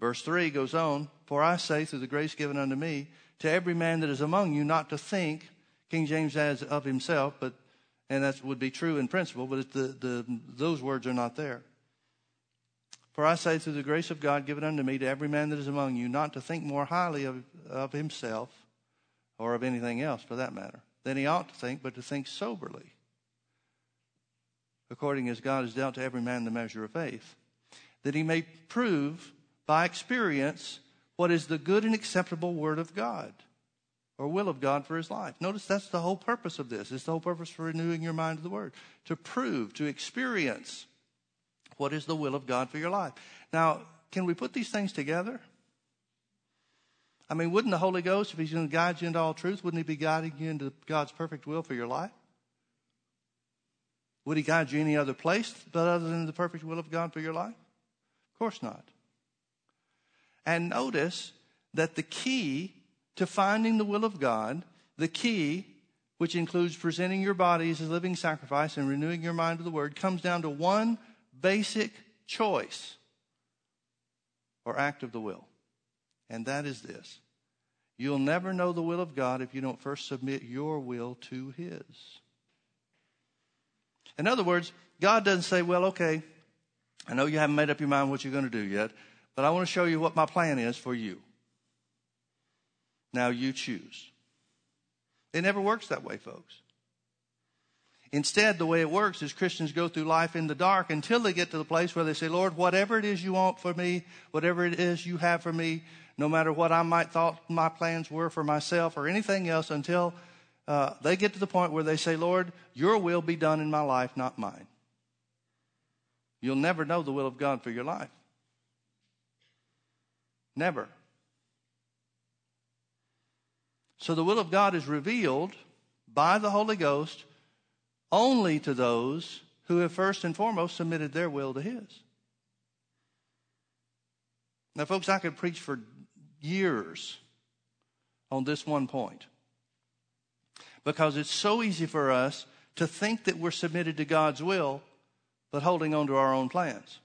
Verse 3 goes on, For I say, through the grace given unto me, to every man that is among you, not to think, King James adds of himself, but and that would be true in principle, but the, the, those words are not there. For I say, through the grace of God given unto me, to every man that is among you, not to think more highly of, of himself or of anything else for that matter than he ought to think, but to think soberly, according as God has dealt to every man the measure of faith, that he may prove by experience what is the good and acceptable word of God or will of God for his life. Notice that's the whole purpose of this. It's the whole purpose for renewing your mind to the word. To prove, to experience what is the will of God for your life. Now, can we put these things together? I mean, wouldn't the Holy Ghost, if he's going to guide you into all truth, wouldn't he be guiding you into God's perfect will for your life? Would he guide you any other place but other than the perfect will of God for your life? Of course not. And notice that the key to finding the will of God, the key, which includes presenting your body as a living sacrifice and renewing your mind to the Word, comes down to one basic choice or act of the will. And that is this You'll never know the will of God if you don't first submit your will to His. In other words, God doesn't say, Well, okay, I know you haven't made up your mind what you're going to do yet, but I want to show you what my plan is for you. Now you choose. It never works that way, folks. Instead, the way it works is Christians go through life in the dark until they get to the place where they say, Lord, whatever it is you want for me, whatever it is you have for me, no matter what I might thought my plans were for myself or anything else, until uh, they get to the point where they say, Lord, your will be done in my life, not mine. You'll never know the will of God for your life. Never. So the will of God is revealed by the Holy Ghost only to those who have first and foremost submitted their will to His. Now, folks, I could preach for years on this one point because it's so easy for us to think that we're submitted to God's will, but holding on to our own plans.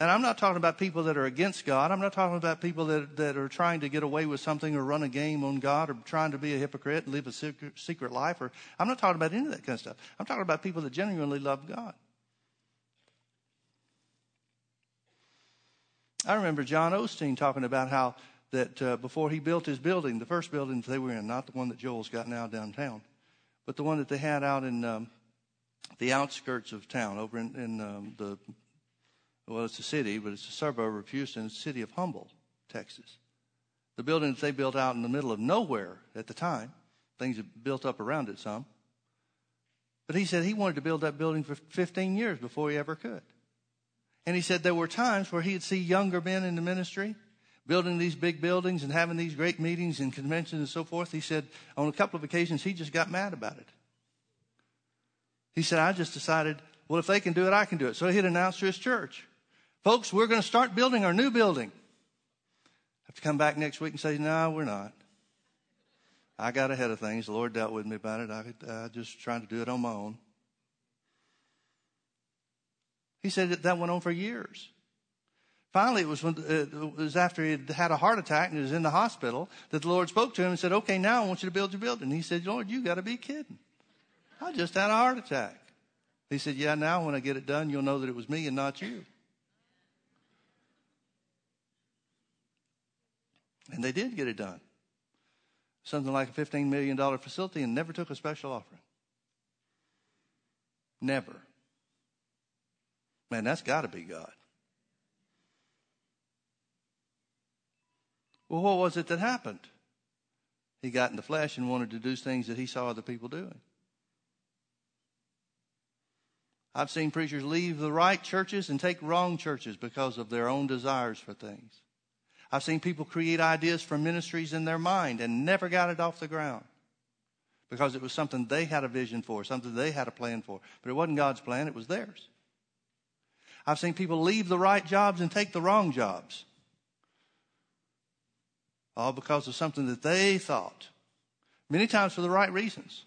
And I'm not talking about people that are against God. I'm not talking about people that, that are trying to get away with something or run a game on God or trying to be a hypocrite and live a secret, secret life. Or I'm not talking about any of that kind of stuff. I'm talking about people that genuinely love God. I remember John Osteen talking about how that uh, before he built his building, the first building they were in, not the one that Joel's got now downtown, but the one that they had out in um, the outskirts of town, over in, in um, the well, it's a city, but it's a suburb of Houston, the city of Humble, Texas. The building that they built out in the middle of nowhere at the time, things had built up around it some. But he said he wanted to build that building for 15 years before he ever could. And he said there were times where he'd see younger men in the ministry building these big buildings and having these great meetings and conventions and so forth. He said on a couple of occasions he just got mad about it. He said, I just decided, well, if they can do it, I can do it. So he'd announce to his church, Folks, we're going to start building our new building. I Have to come back next week and say, no, we're not. I got ahead of things. The Lord dealt with me about it. I, I just trying to do it on my own. He said that went on for years. Finally, it was, when, uh, it was after he had had a heart attack and he was in the hospital that the Lord spoke to him and said, Okay, now I want you to build your building. And He said, Lord, you got to be kidding. I just had a heart attack. He said, Yeah, now when I get it done, you'll know that it was me and not you. And they did get it done. Something like a $15 million facility and never took a special offering. Never. Man, that's got to be God. Well, what was it that happened? He got in the flesh and wanted to do things that he saw other people doing. I've seen preachers leave the right churches and take wrong churches because of their own desires for things. I've seen people create ideas for ministries in their mind and never got it off the ground because it was something they had a vision for, something they had a plan for. But it wasn't God's plan, it was theirs. I've seen people leave the right jobs and take the wrong jobs. All because of something that they thought, many times for the right reasons.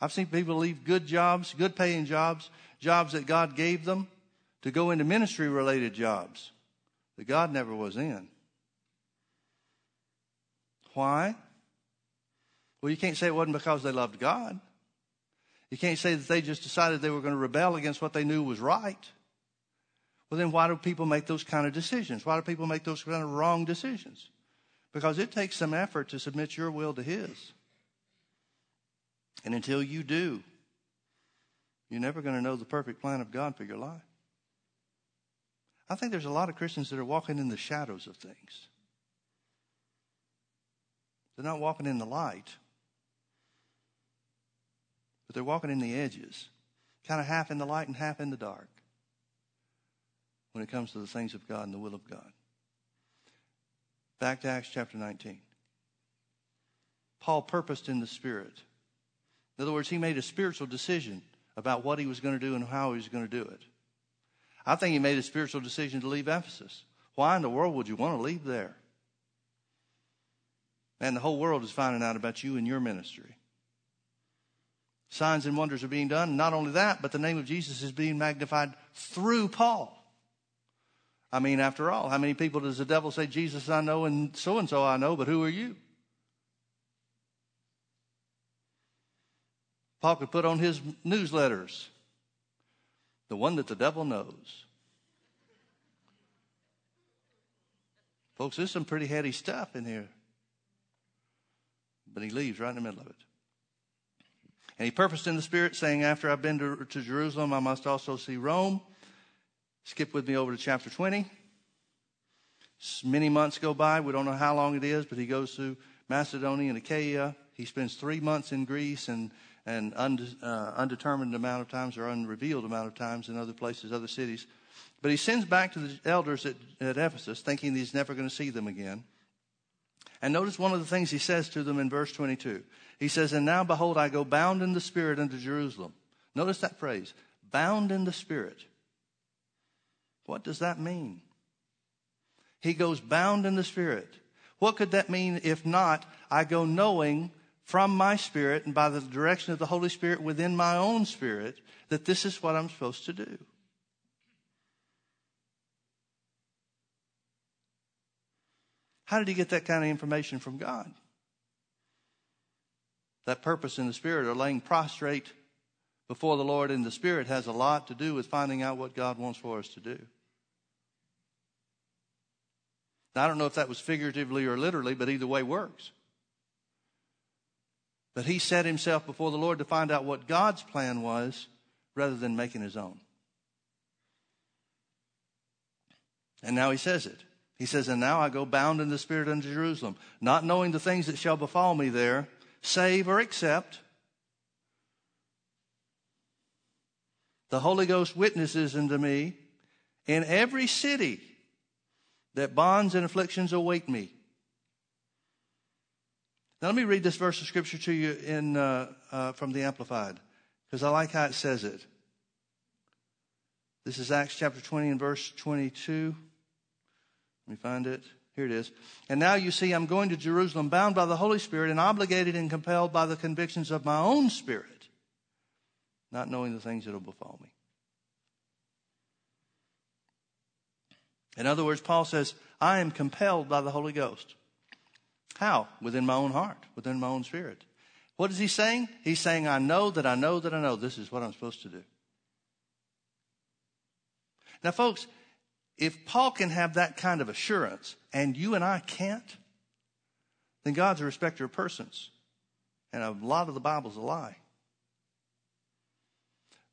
I've seen people leave good jobs, good paying jobs, jobs that God gave them to go into ministry related jobs that God never was in. Why? Well, you can't say it wasn't because they loved God. You can't say that they just decided they were going to rebel against what they knew was right. Well, then why do people make those kind of decisions? Why do people make those kind of wrong decisions? Because it takes some effort to submit your will to His. And until you do, you're never going to know the perfect plan of God for your life. I think there's a lot of Christians that are walking in the shadows of things. They're not walking in the light, but they're walking in the edges, kind of half in the light and half in the dark when it comes to the things of God and the will of God. Back to Acts chapter 19. Paul purposed in the Spirit. In other words, he made a spiritual decision about what he was going to do and how he was going to do it. I think he made a spiritual decision to leave Ephesus. Why in the world would you want to leave there? And the whole world is finding out about you and your ministry. Signs and wonders are being done. Not only that, but the name of Jesus is being magnified through Paul. I mean, after all, how many people does the devil say, Jesus I know and so and so I know, but who are you? Paul could put on his newsletters, the one that the devil knows. Folks, there's some pretty heady stuff in here. But he leaves right in the middle of it. And he purposed in the Spirit, saying, After I've been to, to Jerusalem, I must also see Rome. Skip with me over to chapter 20. Many months go by. We don't know how long it is, but he goes through Macedonia and Achaia. He spends three months in Greece and, an unde, uh, undetermined amount of times or unrevealed amount of times in other places, other cities. But he sends back to the elders at, at Ephesus, thinking he's never going to see them again. And notice one of the things he says to them in verse 22. He says, And now behold, I go bound in the Spirit unto Jerusalem. Notice that phrase, bound in the Spirit. What does that mean? He goes bound in the Spirit. What could that mean if not, I go knowing from my spirit and by the direction of the Holy Spirit within my own spirit that this is what I'm supposed to do? How did he get that kind of information from God? That purpose in the Spirit or laying prostrate before the Lord in the Spirit has a lot to do with finding out what God wants for us to do. Now, I don't know if that was figuratively or literally, but either way works. But he set himself before the Lord to find out what God's plan was rather than making his own. And now he says it. He says, And now I go bound in the Spirit unto Jerusalem, not knowing the things that shall befall me there, save or except the Holy Ghost witnesses unto me in every city that bonds and afflictions await me. Now, let me read this verse of scripture to you in, uh, uh, from the Amplified, because I like how it says it. This is Acts chapter 20 and verse 22. Let me find it. Here it is. And now you see, I'm going to Jerusalem bound by the Holy Spirit and obligated and compelled by the convictions of my own spirit, not knowing the things that will befall me. In other words, Paul says, I am compelled by the Holy Ghost. How? Within my own heart, within my own spirit. What is he saying? He's saying, I know that I know that I know this is what I'm supposed to do. Now, folks, if Paul can have that kind of assurance and you and I can't, then God's a respecter of persons. And a lot of the Bible's a lie.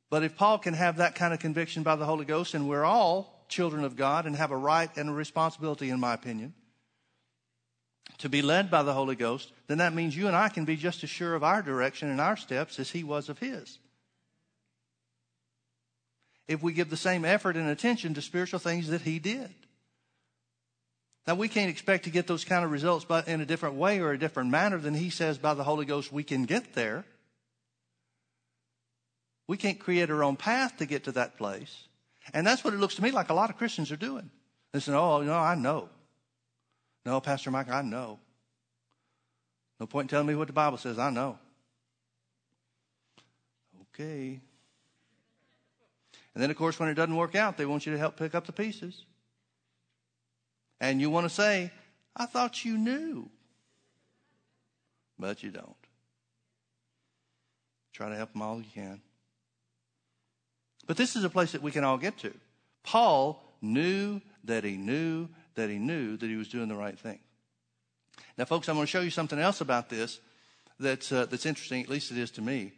But if Paul can have that kind of conviction by the Holy Ghost, and we're all children of God and have a right and a responsibility, in my opinion, to be led by the Holy Ghost, then that means you and I can be just as sure of our direction and our steps as he was of his if we give the same effort and attention to spiritual things that he did. Now, we can't expect to get those kind of results but in a different way or a different manner than he says by the Holy Ghost we can get there. We can't create our own path to get to that place. And that's what it looks to me like a lot of Christians are doing. They say, oh, no, I know. No, Pastor Mike, I know. No point in telling me what the Bible says. I know. Okay. And then, of course, when it doesn't work out, they want you to help pick up the pieces. And you want to say, I thought you knew. But you don't. Try to help them all you can. But this is a place that we can all get to. Paul knew that he knew that he knew that he was doing the right thing. Now, folks, I'm going to show you something else about this that's, uh, that's interesting, at least it is to me.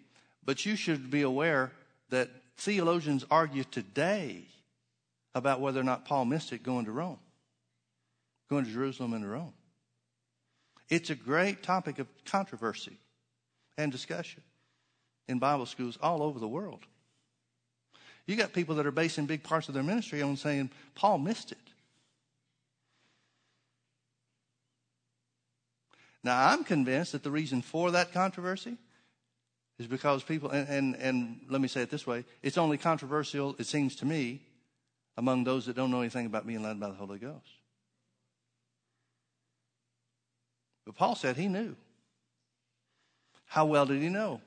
But you should be aware that theologians argue today about whether or not Paul missed it going to Rome, going to Jerusalem and to Rome. It's a great topic of controversy and discussion in Bible schools all over the world. You got people that are basing big parts of their ministry on saying Paul missed it. Now, I'm convinced that the reason for that controversy is because people, and, and, and let me say it this way it's only controversial, it seems to me, among those that don't know anything about being led by the Holy Ghost. But Paul said he knew. How well did he know?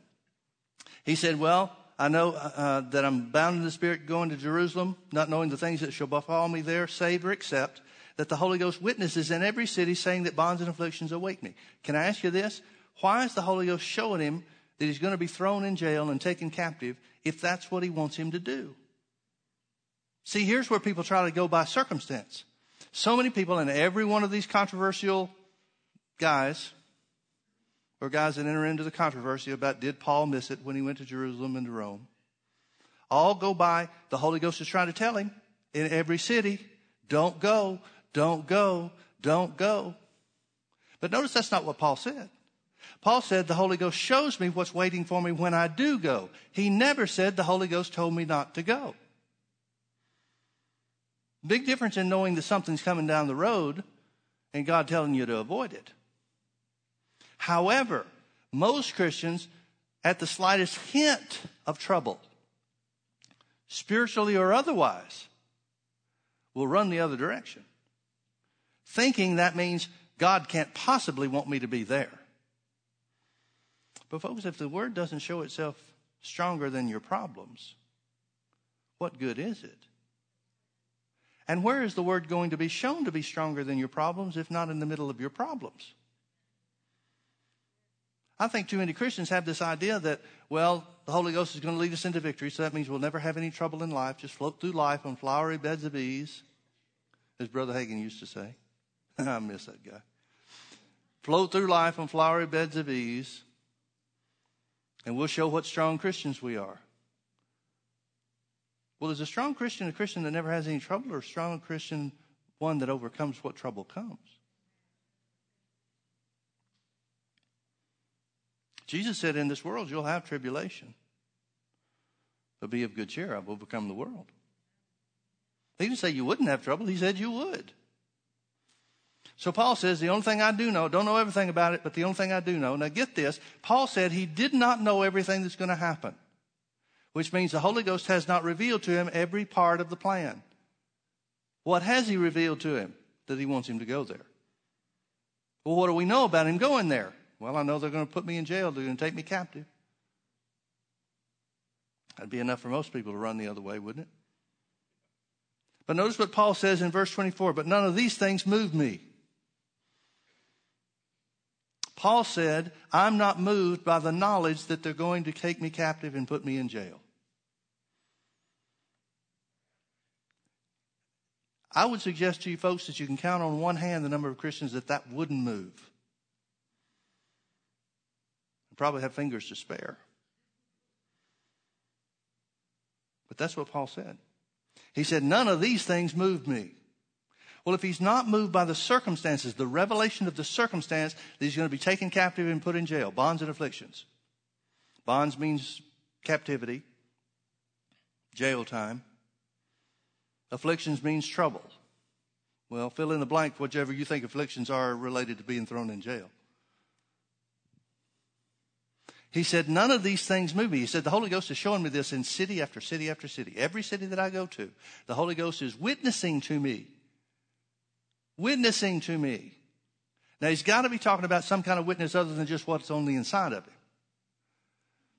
He said, Well, I know uh, that I'm bound in the Spirit going to Jerusalem, not knowing the things that shall befall me there, save or except that the Holy Ghost witnesses in every city saying that bonds and afflictions await me. Can I ask you this? Why is the Holy Ghost showing him that he's going to be thrown in jail and taken captive if that's what he wants him to do? See, here's where people try to go by circumstance. So many people in every one of these controversial guys, or guys that enter into the controversy about did Paul miss it when he went to Jerusalem and to Rome, all go by the Holy Ghost is trying to tell him in every city, don't go, don't go, don't go. But notice that's not what Paul said. Paul said the Holy Ghost shows me what's waiting for me when I do go. He never said the Holy Ghost told me not to go. Big difference in knowing that something's coming down the road and God telling you to avoid it. However, most Christians, at the slightest hint of trouble, spiritually or otherwise, will run the other direction thinking that means God can't possibly want me to be there. But, folks, if the word doesn't show itself stronger than your problems, what good is it? And where is the word going to be shown to be stronger than your problems if not in the middle of your problems? I think too many Christians have this idea that, well, the Holy Ghost is going to lead us into victory, so that means we'll never have any trouble in life, just float through life on flowery beds of ease, as Brother Hagin used to say. I miss that guy. Float through life on flowery beds of ease, and we'll show what strong Christians we are. Well, is a strong Christian a Christian that never has any trouble, or a strong Christian one that overcomes what trouble comes? Jesus said, In this world you'll have tribulation, but be of good cheer. I've overcome the world. He didn't say you wouldn't have trouble, he said you would. So Paul says, the only thing I do know, don't know everything about it, but the only thing I do know. Now get this. Paul said he did not know everything that's going to happen, which means the Holy Ghost has not revealed to him every part of the plan. What has he revealed to him? That he wants him to go there. Well, what do we know about him going there? Well, I know they're going to put me in jail. They're going to take me captive. That'd be enough for most people to run the other way, wouldn't it? But notice what Paul says in verse 24. But none of these things move me. Paul said, I'm not moved by the knowledge that they're going to take me captive and put me in jail. I would suggest to you folks that you can count on one hand the number of Christians that that wouldn't move. Probably have fingers to spare. But that's what Paul said. He said, None of these things moved me. Well, if he's not moved by the circumstances, the revelation of the circumstance that he's going to be taken captive and put in jail, bonds and afflictions. Bonds means captivity, jail time. Afflictions means trouble. Well, fill in the blank, whichever you think afflictions are related to being thrown in jail. He said, None of these things move me. He said, The Holy Ghost is showing me this in city after city after city. Every city that I go to, the Holy Ghost is witnessing to me witnessing to me. Now, he's got to be talking about some kind of witness other than just what's on the inside of him.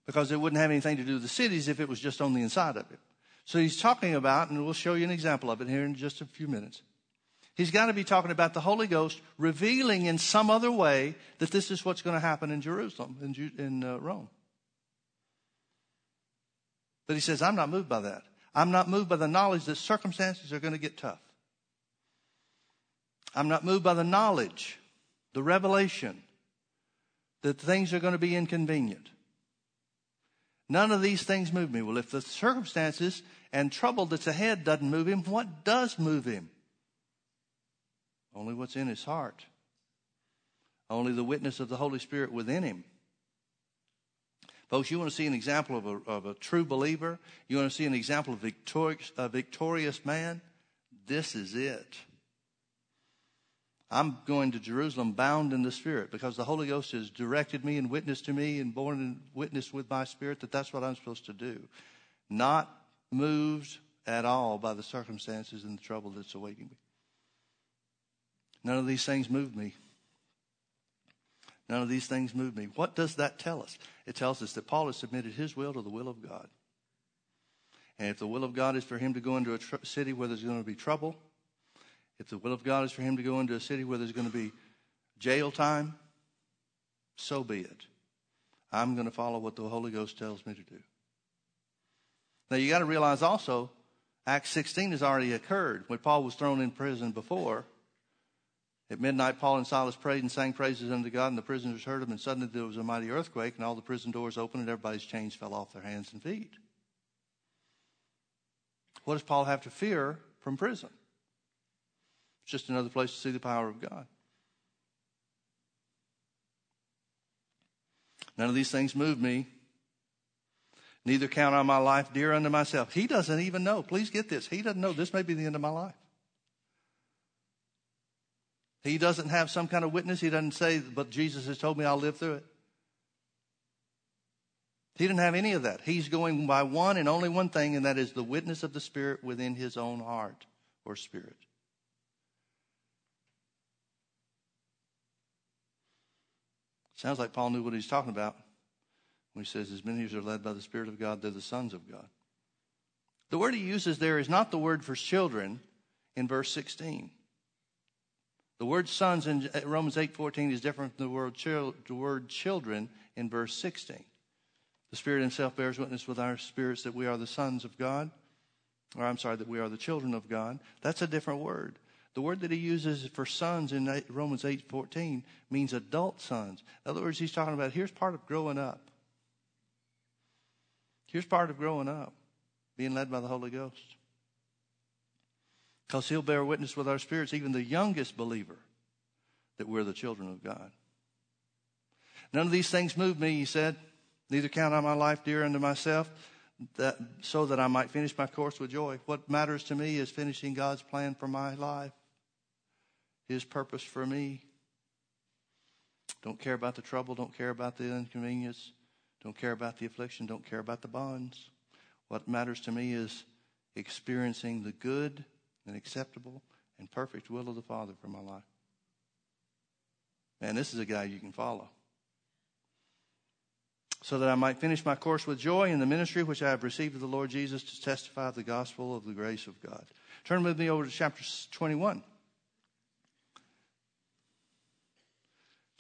because it wouldn't have anything to do with the cities if it was just on the inside of it. So he's talking about, and we'll show you an example of it here in just a few minutes. He's got to be talking about the Holy Ghost revealing in some other way that this is what's going to happen in Jerusalem, in, in uh, Rome. But he says, I'm not moved by that. I'm not moved by the knowledge that circumstances are going to get tough. I'm not moved by the knowledge, the revelation that things are going to be inconvenient. None of these things move me. Well, if the circumstances and trouble that's ahead doesn't move him, what does move him? Only what's in his heart. Only the witness of the Holy Spirit within him. Folks, you want to see an example of a, of a true believer? You want to see an example of victorious, a victorious man? This is it. I'm going to Jerusalem bound in the Spirit because the Holy Ghost has directed me and witnessed to me and borne and witnessed with my spirit that that's what I'm supposed to do. Not moved at all by the circumstances and the trouble that's awaiting me. None of these things move me. None of these things move me. What does that tell us? It tells us that Paul has submitted his will to the will of God. And if the will of God is for him to go into a tr- city where there's going to be trouble, if the will of God is for him to go into a city where there's going to be jail time, so be it. I'm going to follow what the Holy Ghost tells me to do. Now you got to realize also, Acts 16 has already occurred. When Paul was thrown in prison before, at midnight, Paul and Silas prayed and sang praises unto God, and the prisoners heard them, and suddenly there was a mighty earthquake, and all the prison doors opened, and everybody's chains fell off their hands and feet. What does Paul have to fear from prison? It's just another place to see the power of God. None of these things move me. Neither count on my life dear unto myself. He doesn't even know. Please get this. He doesn't know this may be the end of my life. He doesn't have some kind of witness. He doesn't say, but Jesus has told me I'll live through it. He didn't have any of that. He's going by one and only one thing, and that is the witness of the Spirit within his own heart or spirit. Sounds like Paul knew what he's talking about when he says, As many as are led by the Spirit of God, they're the sons of God. The word he uses there is not the word for children in verse 16. The word sons in Romans 8:14 is different from the word, the word children in verse 16. The Spirit Himself bears witness with our spirits that we are the sons of God, or I'm sorry, that we are the children of God. That's a different word. The word that he uses for sons in Romans 8:14 means adult sons. In other words, he's talking about here's part of growing up. Here's part of growing up, being led by the Holy Ghost. Because he'll bear witness with our spirits, even the youngest believer, that we're the children of God. None of these things move me, he said. Neither count I my life dear unto myself, that, so that I might finish my course with joy. What matters to me is finishing God's plan for my life. His purpose for me. Don't care about the trouble, don't care about the inconvenience, don't care about the affliction, don't care about the bonds. What matters to me is experiencing the good and acceptable and perfect will of the Father for my life. Man, this is a guy you can follow. So that I might finish my course with joy in the ministry which I have received of the Lord Jesus to testify of the gospel of the grace of God. Turn with me over to chapter 21.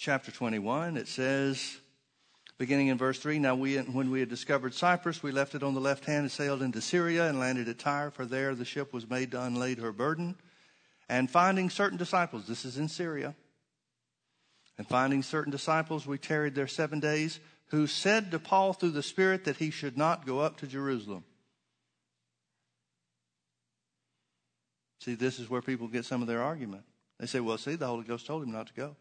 chapter 21, it says, beginning in verse 3 Now, we, when we had discovered Cyprus, we left it on the left hand and sailed into Syria and landed at Tyre, for there the ship was made to unlade her burden. And finding certain disciples, this is in Syria, and finding certain disciples, we tarried there seven days, who said to Paul through the Spirit that he should not go up to Jerusalem. See, this is where people get some of their argument. They say, well, see, the Holy Ghost told him not to go.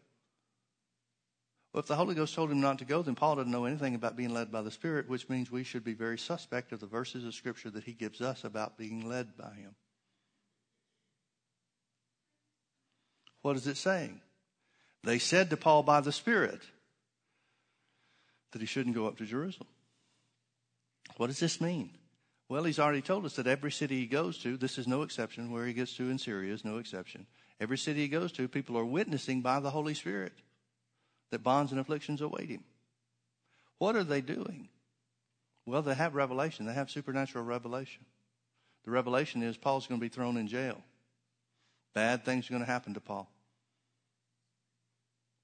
Well, if the Holy Ghost told him not to go, then Paul didn't know anything about being led by the Spirit, which means we should be very suspect of the verses of Scripture that he gives us about being led by him. What is it saying? They said to Paul by the Spirit that he shouldn't go up to Jerusalem. What does this mean? Well, he's already told us that every city he goes to, this is no exception, where he gets to in Syria is no exception. Every city he goes to, people are witnessing by the Holy Spirit that bonds and afflictions await him. What are they doing? Well, they have revelation. They have supernatural revelation. The revelation is Paul's going to be thrown in jail. Bad things are going to happen to Paul.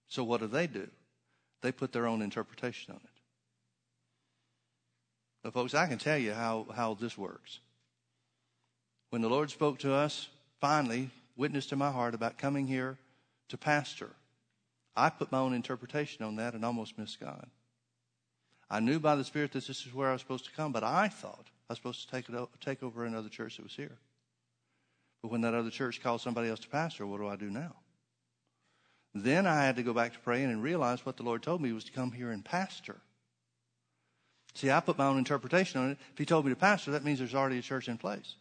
So what do they do? They put their own interpretation on it. But folks, I can tell you how, how this works. When the Lord spoke to us, finally, witness to my heart about coming here to pastor, I put my own interpretation on that and almost missed God. I knew by the Spirit that this is where I was supposed to come, but I thought I was supposed to take, take over another church that was here. But when that other church called somebody else to pastor, what do I do now? Then I had to go back to praying and realize what the Lord told me was to come here and pastor. See, I put my own interpretation on it. If He told me to pastor, that means there's already a church in place.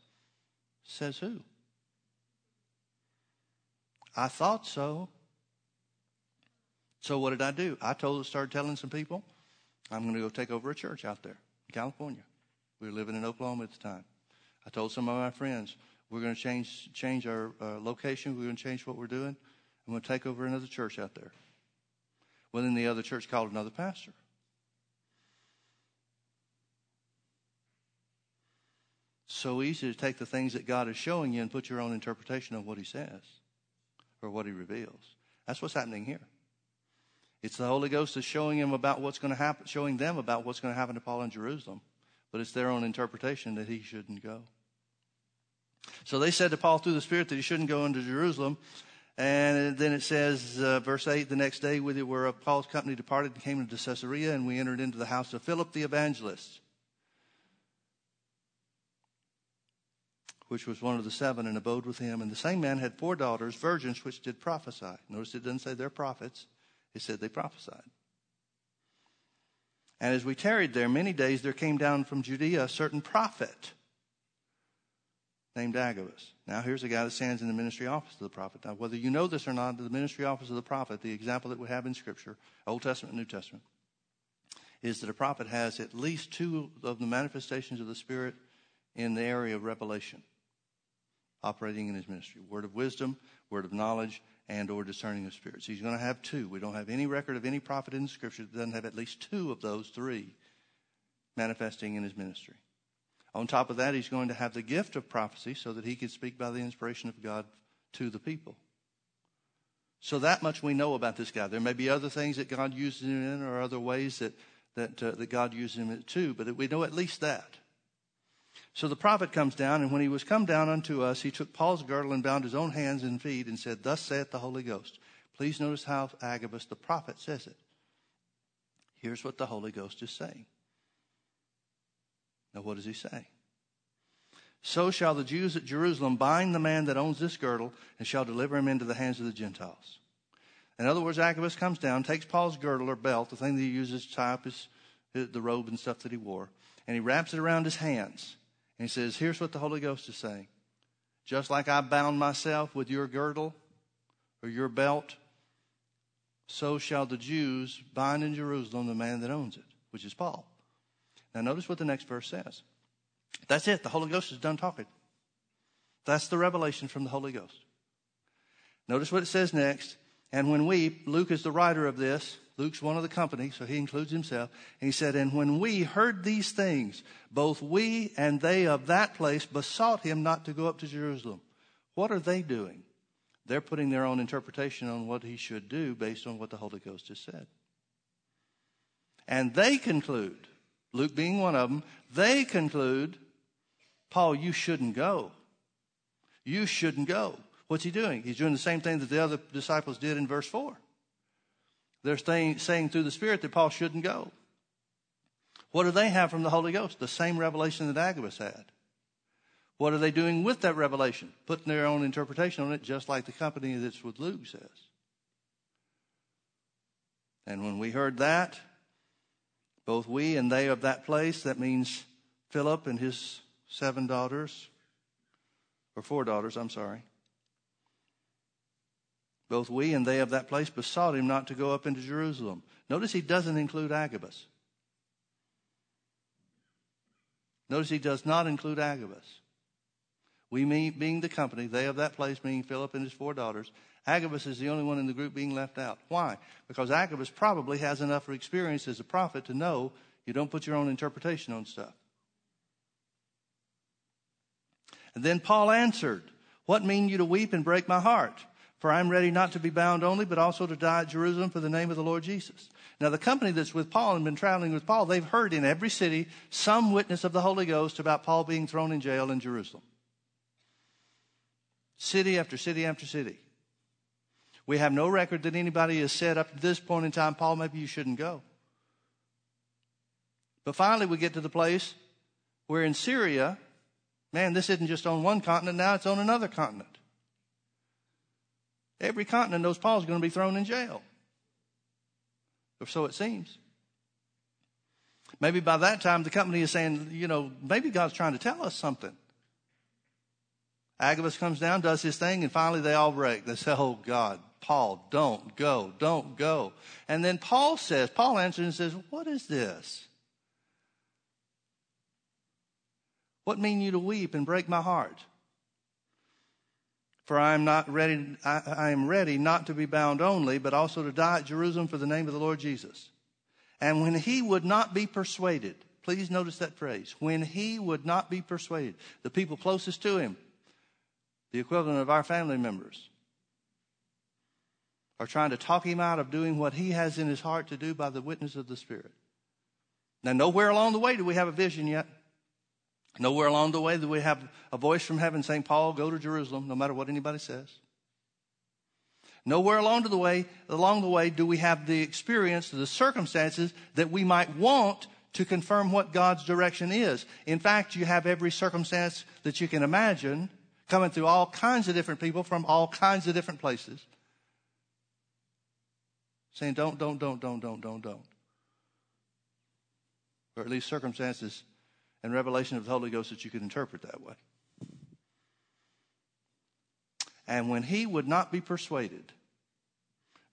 Says who? I thought so. So what did I do? I told, started telling some people, I'm going to go take over a church out there in California. We were living in Oklahoma at the time. I told some of my friends, we're going to change change our uh, location. We're going to change what we're doing. I'm going to take over another church out there. Well, then the other church called another pastor. So easy to take the things that God is showing you and put your own interpretation of what He says or what He reveals. That's what's happening here. It's the Holy Ghost is showing him about what's going to happen, showing them about what's going to happen to Paul in Jerusalem, but it's their own interpretation that he shouldn't go. So they said to Paul through the Spirit that he shouldn't go into Jerusalem. And then it says, uh, verse 8, the next day with it where Paul's company departed and came into Caesarea, and we entered into the house of Philip the evangelist, which was one of the seven, and abode with him. And the same man had four daughters, virgins, which did prophesy. Notice it doesn't say they're prophets, it said they prophesied. And as we tarried there many days, there came down from Judea a certain prophet named Agabus. Now, here's a guy that stands in the ministry office of the prophet. Now, whether you know this or not, the ministry office of the prophet, the example that we have in Scripture, Old Testament and New Testament, is that a prophet has at least two of the manifestations of the Spirit in the area of revelation operating in his ministry word of wisdom, word of knowledge, and or discerning of spirits. He's going to have two. We don't have any record of any prophet in the scripture that doesn't have at least two of those three manifesting in his ministry. On top of that, he's going to have the gift of prophecy so that he can speak by the inspiration of God to the people. So that much we know about this guy. There may be other things that God uses him in or other ways that, that, uh, that God uses him in too, but we know at least that. So the prophet comes down, and when he was come down unto us, he took Paul's girdle and bound his own hands and feet and said, Thus saith the Holy Ghost. Please notice how Agabus the prophet says it. Here's what the Holy Ghost is saying. Now, what does he say? So shall the Jews at Jerusalem bind the man that owns this girdle and shall deliver him into the hands of the Gentiles. In other words, Agabus comes down, takes Paul's girdle or belt, the thing that he uses to tie up his, the robe and stuff that he wore, and he wraps it around his hands. And he says, Here's what the Holy Ghost is saying. Just like I bound myself with your girdle or your belt, so shall the Jews bind in Jerusalem the man that owns it, which is Paul. Now, notice what the next verse says. That's it. The Holy Ghost is done talking. That's the revelation from the Holy Ghost. Notice what it says next. And when we, Luke is the writer of this, Luke's one of the company, so he includes himself. And he said, And when we heard these things, both we and they of that place besought him not to go up to Jerusalem. What are they doing? They're putting their own interpretation on what he should do based on what the Holy Ghost has said. And they conclude Luke being one of them, they conclude, Paul, you shouldn't go. You shouldn't go. What's he doing? He's doing the same thing that the other disciples did in verse 4. They're saying, saying through the Spirit that Paul shouldn't go. What do they have from the Holy Ghost? The same revelation that Agabus had. What are they doing with that revelation? Putting their own interpretation on it, just like the company that's with Luke says. And when we heard that, both we and they of that place, that means Philip and his seven daughters, or four daughters, I'm sorry. Both we and they of that place besought him not to go up into Jerusalem. Notice he doesn't include Agabus. Notice he does not include Agabus. We mean, being the company, they of that place, meaning Philip and his four daughters, Agabus is the only one in the group being left out. Why? Because Agabus probably has enough experience as a prophet to know You don't put your own interpretation on stuff. And then Paul answered, What mean you to weep and break my heart? For I am ready not to be bound only, but also to die at Jerusalem for the name of the Lord Jesus. Now, the company that's with Paul and been traveling with Paul, they've heard in every city some witness of the Holy Ghost about Paul being thrown in jail in Jerusalem. City after city after city. We have no record that anybody has said up to this point in time, Paul, maybe you shouldn't go. But finally, we get to the place where in Syria, man, this isn't just on one continent now, it's on another continent. Every continent knows Paul's going to be thrown in jail. Or so it seems. Maybe by that time, the company is saying, you know, maybe God's trying to tell us something. Agabus comes down, does his thing, and finally they all break. They say, Oh God, Paul, don't go, don't go. And then Paul says, Paul answers and says, What is this? What mean you to weep and break my heart? For I am not ready, I, I, am ready not to be bound only, but also to die at Jerusalem for the name of the Lord Jesus. And when he would not be persuaded, please notice that phrase, when he would not be persuaded, the people closest to him, the equivalent of our family members, are trying to talk him out of doing what he has in his heart to do by the witness of the Spirit. Now, nowhere along the way do we have a vision yet. Nowhere along the way do we have a voice from heaven saying, Paul, go to Jerusalem, no matter what anybody says. Nowhere along the way, along the way do we have the experience, the circumstances that we might want to confirm what God's direction is. In fact, you have every circumstance that you can imagine coming through all kinds of different people from all kinds of different places. Saying, don't, don't, don't, don't, don't, don't, don't. Or at least circumstances and revelation of the Holy Ghost that you could interpret that way. And when he would not be persuaded,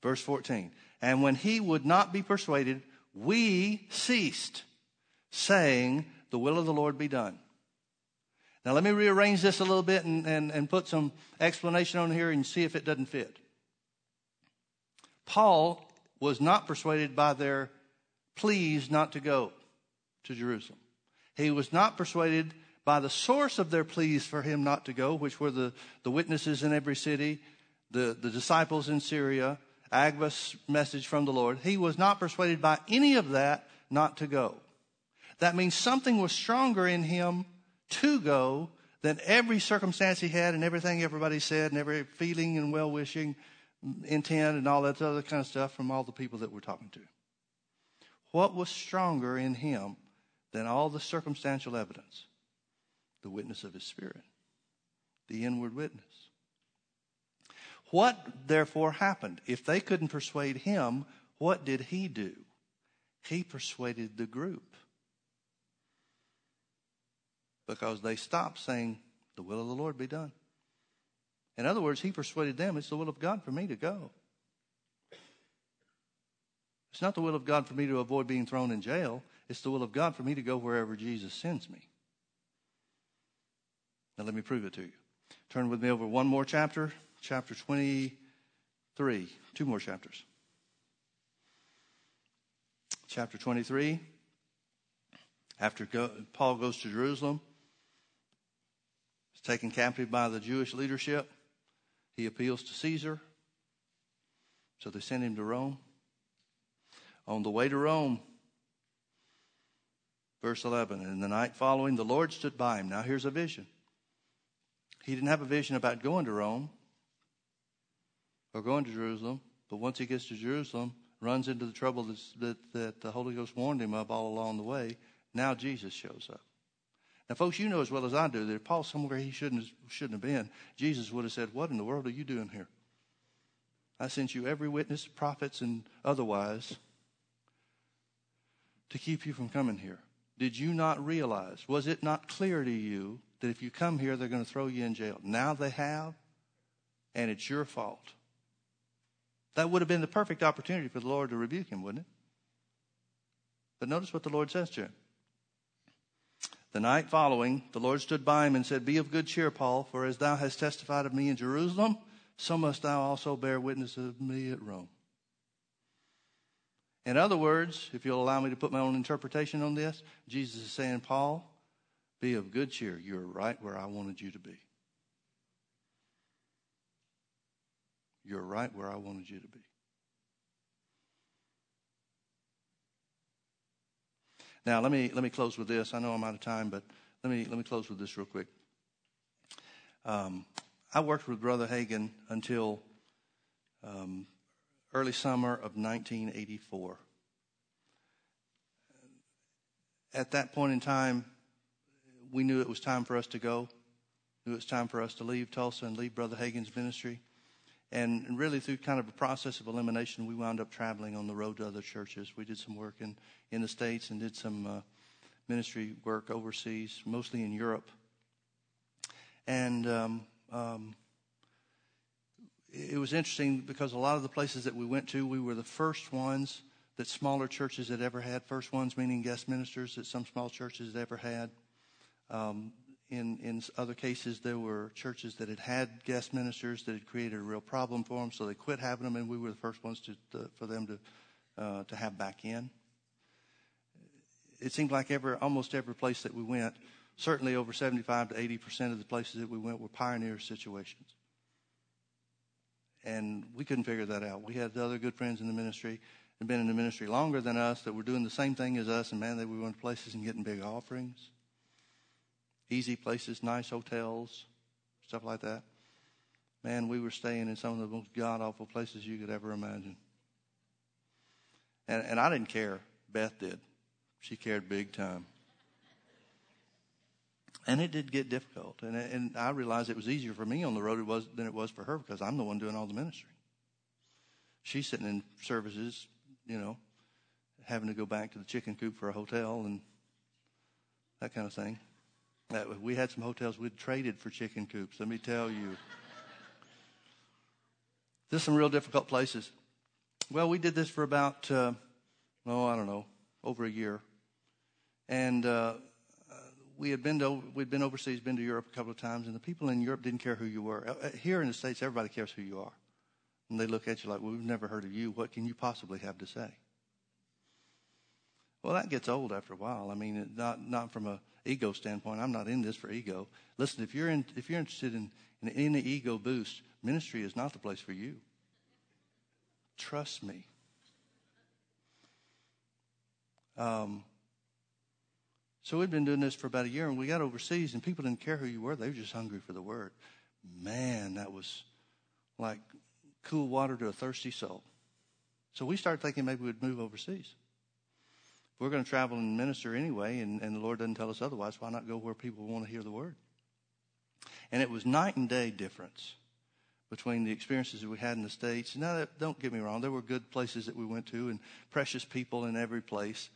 verse 14, and when he would not be persuaded, we ceased, saying, The will of the Lord be done. Now, let me rearrange this a little bit and, and, and put some explanation on here and see if it doesn't fit. Paul was not persuaded by their pleas not to go to Jerusalem. He was not persuaded by the source of their pleas for him not to go, which were the, the witnesses in every city, the, the disciples in Syria, Agabus' message from the Lord. He was not persuaded by any of that not to go. That means something was stronger in him to go than every circumstance he had and everything everybody said and every feeling and well wishing intent and all that other kind of stuff from all the people that we're talking to. What was stronger in him than all the circumstantial evidence, the witness of his spirit, the inward witness. What therefore happened? If they couldn't persuade him, what did he do? He persuaded the group. Because they stopped saying, The will of the Lord be done. In other words, he persuaded them, It's the will of God for me to go. It's not the will of God for me to avoid being thrown in jail. It's the will of God for me to go wherever Jesus sends me. Now, let me prove it to you. Turn with me over one more chapter, chapter 23. Two more chapters. Chapter 23. After go, Paul goes to Jerusalem, he's taken captive by the Jewish leadership. He appeals to Caesar. So they send him to Rome. On the way to Rome, Verse 11, and the night following, the Lord stood by him. Now here's a vision. He didn't have a vision about going to Rome or going to Jerusalem, but once he gets to Jerusalem, runs into the trouble that, that the Holy Ghost warned him of all along the way. Now Jesus shows up. Now, folks, you know as well as I do that if Paul's somewhere he shouldn't, shouldn't have been, Jesus would have said, What in the world are you doing here? I sent you every witness, prophets, and otherwise to keep you from coming here. Did you not realize? Was it not clear to you that if you come here, they're going to throw you in jail? Now they have, and it's your fault. That would have been the perfect opportunity for the Lord to rebuke him, wouldn't it? But notice what the Lord says to him. The night following, the Lord stood by him and said, Be of good cheer, Paul, for as thou hast testified of me in Jerusalem, so must thou also bear witness of me at Rome. In other words, if you'll allow me to put my own interpretation on this, Jesus is saying, Paul, be of good cheer. You're right where I wanted you to be. You're right where I wanted you to be. Now let me let me close with this. I know I'm out of time, but let me let me close with this real quick. Um, I worked with Brother Hagin until um, early summer of 1984. At that point in time, we knew it was time for us to go. Knew it was time for us to leave Tulsa and leave Brother Hagin's ministry. And really, through kind of a process of elimination, we wound up traveling on the road to other churches. We did some work in, in the States and did some uh, ministry work overseas, mostly in Europe. And um, um, it was interesting because a lot of the places that we went to, we were the first ones that smaller churches had ever had. First ones meaning guest ministers that some small churches had ever had. Um, in in other cases, there were churches that had had guest ministers that had created a real problem for them, so they quit having them, and we were the first ones to, to for them to uh, to have back in. It seemed like every almost every place that we went, certainly over 75 to 80 percent of the places that we went were pioneer situations and we couldn't figure that out. We had other good friends in the ministry and been in the ministry longer than us that were doing the same thing as us, and man, they were going to places and getting big offerings, easy places, nice hotels, stuff like that. Man, we were staying in some of the most god awful places you could ever imagine. And, and I didn't care. Beth did. She cared big time. And it did get difficult. And, and I realized it was easier for me on the road it was, than it was for her because I'm the one doing all the ministry. She's sitting in services, you know, having to go back to the chicken coop for a hotel and that kind of thing. That, we had some hotels we'd traded for chicken coops, let me tell you. There's some real difficult places. Well, we did this for about, uh, oh, I don't know, over a year. And uh, we had been to, we'd been overseas, been to Europe a couple of times, and the people in Europe didn't care who you were. Uh, uh, here in the States, everybody cares who you are. And they look at you like, well, we've never heard of you. What can you possibly have to say? Well, that gets old after a while. I mean, not, not from a ego standpoint. I'm not in this for ego. Listen, if you're, in, if you're interested in, in any ego boost, ministry is not the place for you. Trust me. Um, so we'd been doing this for about a year, and we got overseas, and people didn't care who you were; they were just hungry for the word. Man, that was like cool water to a thirsty soul. So we started thinking maybe we'd move overseas. If we're going to travel and minister anyway, and, and the Lord doesn't tell us otherwise, why not go where people want to hear the word? And it was night and day difference between the experiences that we had in the States. Now, don't get me wrong, there were good places that we went to and precious people in every place.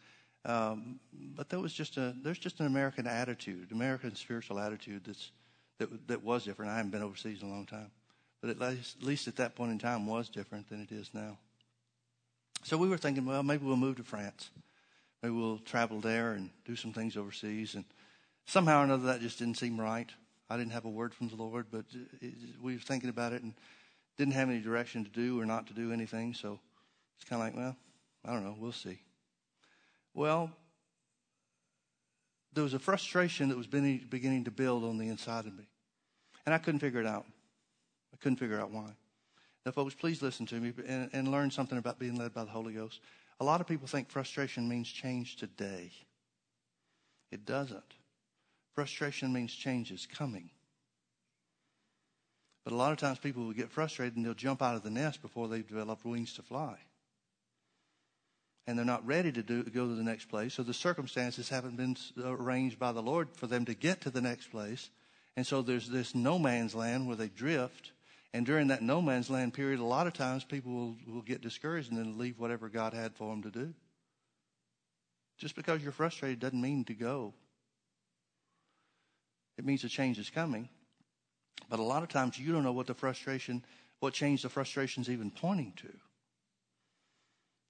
Um, but there was just a there's just an American attitude, American spiritual attitude that's that that was different. I haven't been overseas in a long time, but at least, at least at that point in time was different than it is now. So we were thinking, well, maybe we'll move to France. Maybe we'll travel there and do some things overseas. And somehow or another, that just didn't seem right. I didn't have a word from the Lord, but it, we were thinking about it and didn't have any direction to do or not to do anything. So it's kind of like, well, I don't know. We'll see. Well, there was a frustration that was beginning to build on the inside of me. And I couldn't figure it out. I couldn't figure out why. Now, folks, please listen to me and, and learn something about being led by the Holy Ghost. A lot of people think frustration means change today. It doesn't. Frustration means change is coming. But a lot of times people will get frustrated and they'll jump out of the nest before they've developed wings to fly and they're not ready to do, go to the next place. So the circumstances haven't been arranged by the Lord for them to get to the next place. And so there's this no man's land where they drift. And during that no man's land period, a lot of times people will, will get discouraged and then leave whatever God had for them to do. Just because you're frustrated doesn't mean to go. It means a change is coming. But a lot of times you don't know what the frustration, what change the frustration is even pointing to.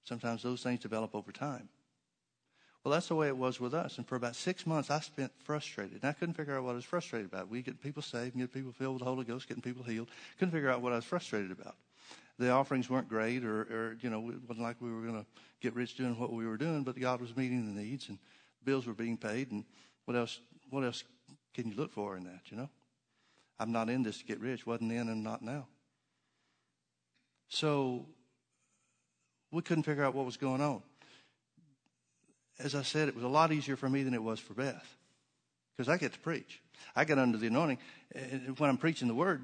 Sometimes those things develop over time. Well, that's the way it was with us. And for about six months, I spent frustrated. And I couldn't figure out what I was frustrated about. We get people saved, and get people filled with the Holy Ghost, getting people healed. Couldn't figure out what I was frustrated about. the offerings weren't great, or, or you know, it wasn't like we were going to get rich doing what we were doing, but God was meeting the needs and bills were being paid. And what else? What else can you look for in that? You know, I'm not in this to get rich. wasn't then and not now. So we couldn't figure out what was going on. As I said, it was a lot easier for me than it was for Beth because I get to preach. I get under the anointing. When I'm preaching the word,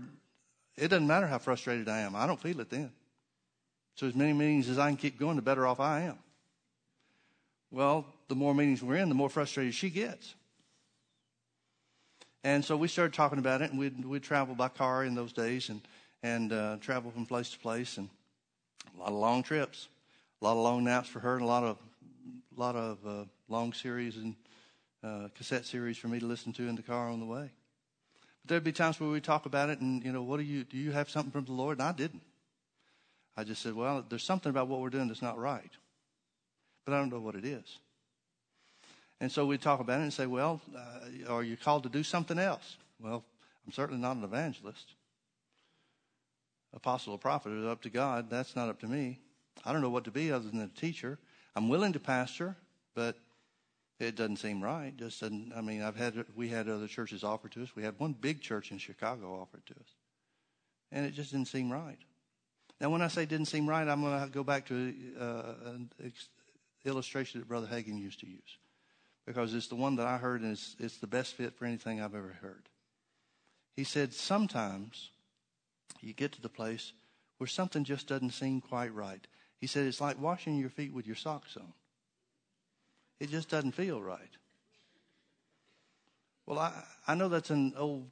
it doesn't matter how frustrated I am. I don't feel it then. So as many meetings as I can keep going, the better off I am. Well, the more meetings we're in, the more frustrated she gets. And so we started talking about it, and we'd, we'd travel by car in those days and, and uh, travel from place to place, and a lot of long trips, a lot of long naps for her, and a lot of, lot of uh, long series and uh, cassette series for me to listen to in the car on the way. But there'd be times where we talk about it, and you know, what do you do? You have something from the Lord? And I didn't. I just said, well, there's something about what we're doing that's not right, but I don't know what it is. And so we talk about it and say, well, uh, are you called to do something else? Well, I'm certainly not an evangelist. Apostle or prophet is up to God. That's not up to me. I don't know what to be other than a teacher. I'm willing to pastor, but it doesn't seem right. Just doesn't. I mean, I've had we had other churches offer to us. We had one big church in Chicago offered to us, and it just didn't seem right. Now, when I say didn't seem right, I'm going to go back to uh, an illustration that Brother Hagin used to use because it's the one that I heard and it's, it's the best fit for anything I've ever heard. He said, Sometimes you get to the place where something just doesn't seem quite right. He said, It's like washing your feet with your socks on. It just doesn't feel right. Well, I, I know that's an old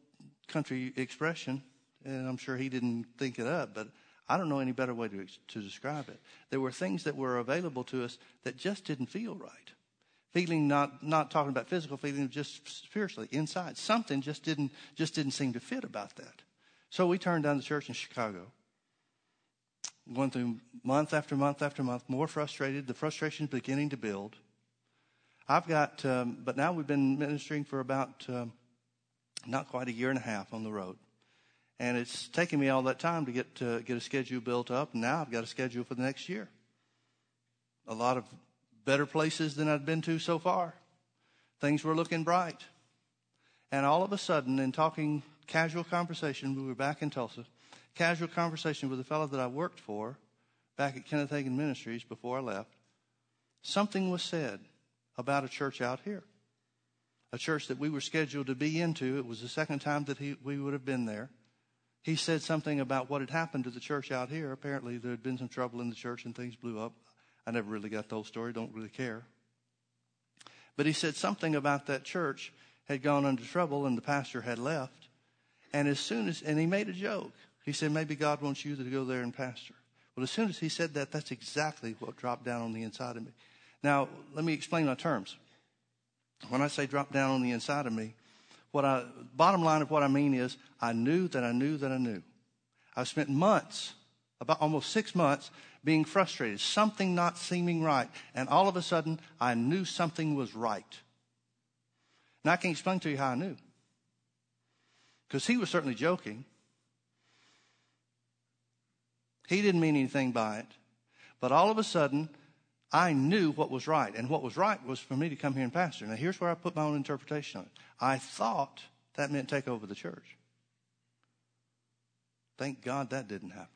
country expression, and I'm sure he didn't think it up, but I don't know any better way to, to describe it. There were things that were available to us that just didn't feel right. Feeling not, not talking about physical feeling, just spiritually, inside. Something just didn't, just didn't seem to fit about that. So we turned down the church in Chicago. Going through month after month after month, more frustrated. The frustration is beginning to build. I've got, um, but now we've been ministering for about um, not quite a year and a half on the road. And it's taken me all that time to get to get a schedule built up. And now I've got a schedule for the next year. A lot of better places than I've been to so far. Things were looking bright. And all of a sudden, in talking casual conversation, we were back in Tulsa, casual conversation with a fellow that I worked for back at Kenneth Hagin Ministries before I left. Something was said about a church out here, a church that we were scheduled to be into. It was the second time that he, we would have been there. He said something about what had happened to the church out here. Apparently, there had been some trouble in the church and things blew up. I never really got the whole story, don't really care. But he said something about that church had gone into trouble and the pastor had left. And as soon as, and he made a joke. He said, maybe God wants you to go there and pastor. Well, as soon as he said that, that's exactly what dropped down on the inside of me. Now, let me explain my terms. When I say drop down on the inside of me, what I, bottom line of what I mean is I knew that I knew that I knew. I spent months, about almost six months, being frustrated, something not seeming right. And all of a sudden, I knew something was right. Now, I can't explain to you how I knew. Because he was certainly joking. He didn't mean anything by it. But all of a sudden, I knew what was right. And what was right was for me to come here and pastor. Now, here's where I put my own interpretation on it. I thought that meant take over the church. Thank God that didn't happen.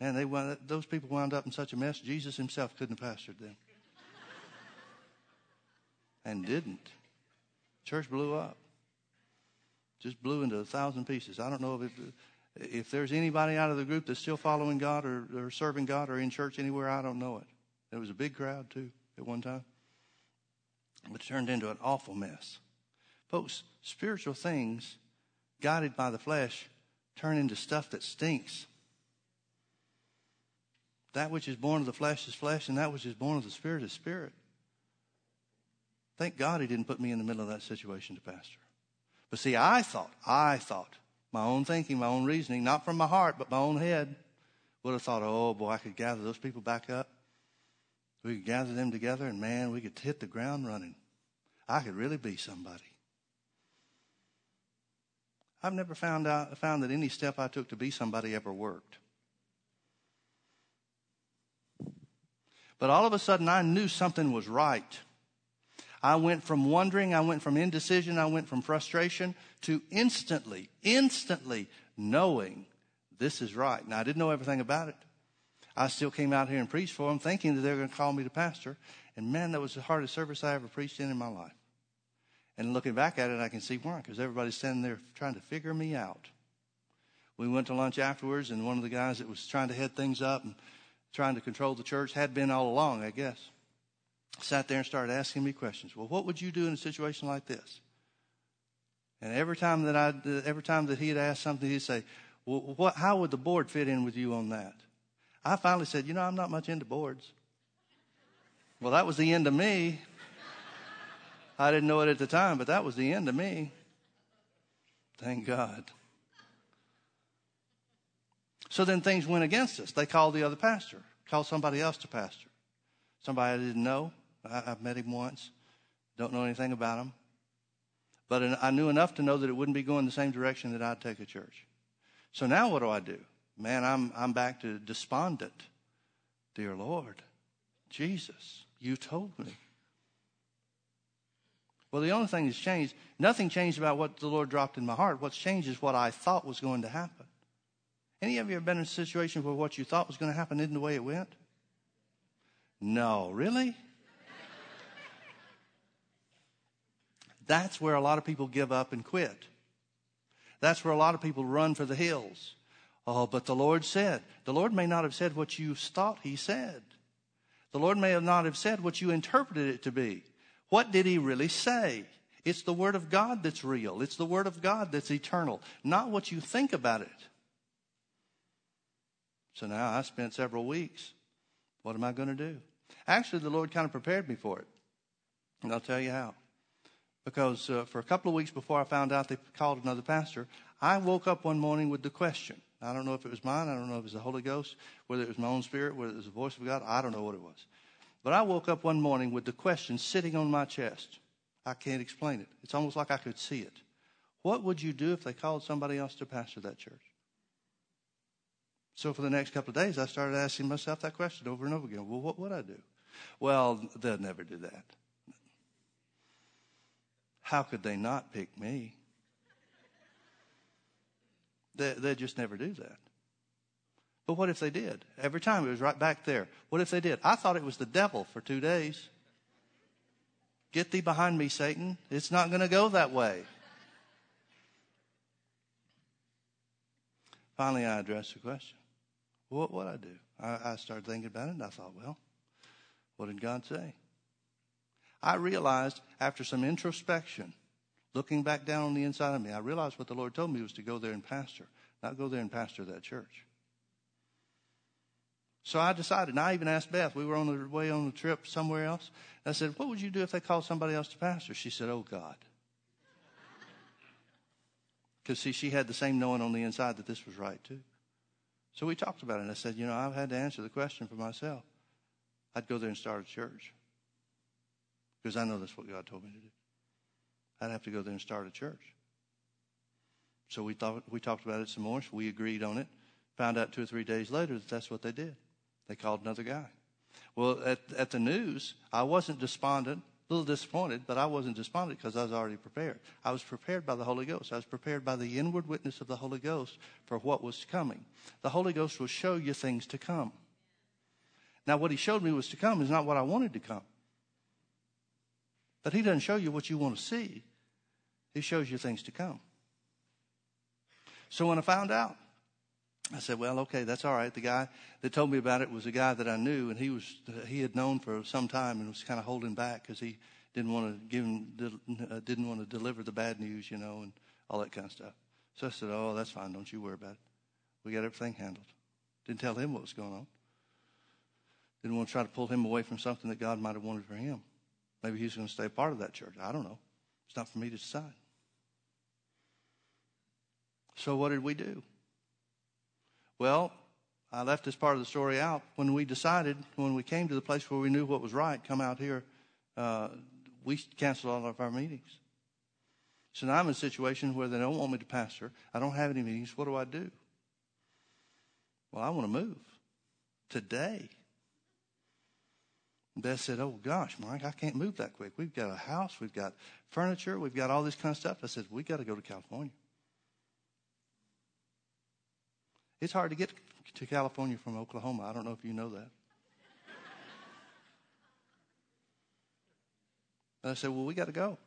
And they those people wound up in such a mess, Jesus himself couldn't have pastored them. and didn't. Church blew up. Just blew into a thousand pieces. I don't know if it, if there's anybody out of the group that's still following God or, or serving God or in church anywhere, I don't know it. There was a big crowd too at one time, but turned into an awful mess. Folks, spiritual things guided by the flesh turn into stuff that stinks. That which is born of the flesh is flesh, and that which is born of the spirit is spirit. Thank God he didn't put me in the middle of that situation to pastor. But see, I thought, I thought my own thinking, my own reasoning, not from my heart, but my own head, would have thought, oh boy, I could gather those people back up. We could gather them together, and man, we could hit the ground running. I could really be somebody. I've never found out found that any step I took to be somebody ever worked. But all of a sudden, I knew something was right. I went from wondering, I went from indecision, I went from frustration to instantly, instantly knowing this is right. Now, I didn't know everything about it. I still came out here and preached for them, thinking that they were going to call me to pastor. And man, that was the hardest service I ever preached in in my life. And looking back at it, I can see why, because everybody's standing there trying to figure me out. We went to lunch afterwards, and one of the guys that was trying to head things up and trying to control the church had been all along, I guess. Sat there and started asking me questions. Well, what would you do in a situation like this? And every time that I, uh, every time that he'd ask something, he'd say, well, what, how would the board fit in with you on that? I finally said, you know, I'm not much into boards. Well, that was the end of me. I didn't know it at the time, but that was the end of me. Thank God. So then things went against us. They called the other pastor, called somebody else to pastor. Somebody I didn't know. I, have met him once. Don't know anything about him. But I knew enough to know that it wouldn't be going the same direction that I'd take a church. So now what do I do? Man, I'm, I'm back to despondent. Dear Lord, Jesus, you told me. Well, the only thing that's changed, nothing changed about what the Lord dropped in my heart. What's changed is what I thought was going to happen. Any of you ever been in a situation where what you thought was going to happen isn't the way it went? No, really? That's where a lot of people give up and quit. That's where a lot of people run for the hills. Oh, but the Lord said. The Lord may not have said what you thought He said. The Lord may have not have said what you interpreted it to be. What did He really say? It's the Word of God that's real. It's the Word of God that's eternal, not what you think about it. So now I spent several weeks. What am I going to do? Actually, the Lord kind of prepared me for it. And I'll tell you how. Because uh, for a couple of weeks before I found out they called another pastor, I woke up one morning with the question. I don't know if it was mine. I don't know if it was the Holy Ghost, whether it was my own spirit, whether it was the voice of God. I don't know what it was. But I woke up one morning with the question sitting on my chest. I can't explain it. It's almost like I could see it. What would you do if they called somebody else to pastor that church? So for the next couple of days, I started asking myself that question over and over again. Well, what would I do? Well, they'll never do that. How could they not pick me? They, they just never do that. But what if they did? Every time it was right back there. What if they did? I thought it was the devil for two days. Get thee behind me, Satan. It's not going to go that way. Finally, I addressed the question. What would I do? I, I started thinking about it and I thought, well, what did God say? I realized after some introspection, looking back down on the inside of me, I realized what the Lord told me was to go there and pastor, not go there and pastor that church. So I decided, and I even asked Beth, we were on the way on the trip somewhere else. I said, What would you do if they called somebody else to pastor? She said, Oh, God. Because, see, she had the same knowing on the inside that this was right, too. So we talked about it, and I said, you know, I've had to answer the question for myself. I'd go there and start a church because I know that's what God told me to do. I'd have to go there and start a church. So we thought we talked about it some more. So we agreed on it. Found out two or three days later that that's what they did. They called another guy. Well, at, at the news, I wasn't despondent a little disappointed, but I wasn't despondent because I was already prepared. I was prepared by the Holy Ghost. I was prepared by the inward witness of the Holy Ghost for what was coming. The Holy Ghost will show you things to come. Now, what He showed me was to come is not what I wanted to come. But He doesn't show you what you want to see, He shows you things to come. So when I found out, I said, well, okay, that's all right. The guy that told me about it was a guy that I knew, and he was he had known for some time and was kind of holding back because he didn't want to give him, uh, didn't want to deliver the bad news, you know, and all that kind of stuff. So I said, oh, that's fine. Don't you worry about it. We got everything handled. Didn't tell him what was going on. Didn't want to try to pull him away from something that God might have wanted for him. Maybe he's going to stay a part of that church. I don't know. It's not for me to decide. So what did we do? Well, I left this part of the story out. When we decided, when we came to the place where we knew what was right, come out here, uh, we canceled all of our meetings. So now I'm in a situation where they don't want me to pastor. I don't have any meetings. What do I do? Well, I want to move today. Beth said, Oh gosh, Mike, I can't move that quick. We've got a house, we've got furniture, we've got all this kind of stuff. I said, We got to go to California. It's hard to get to California from Oklahoma. I don't know if you know that. I said, Well, we got to go.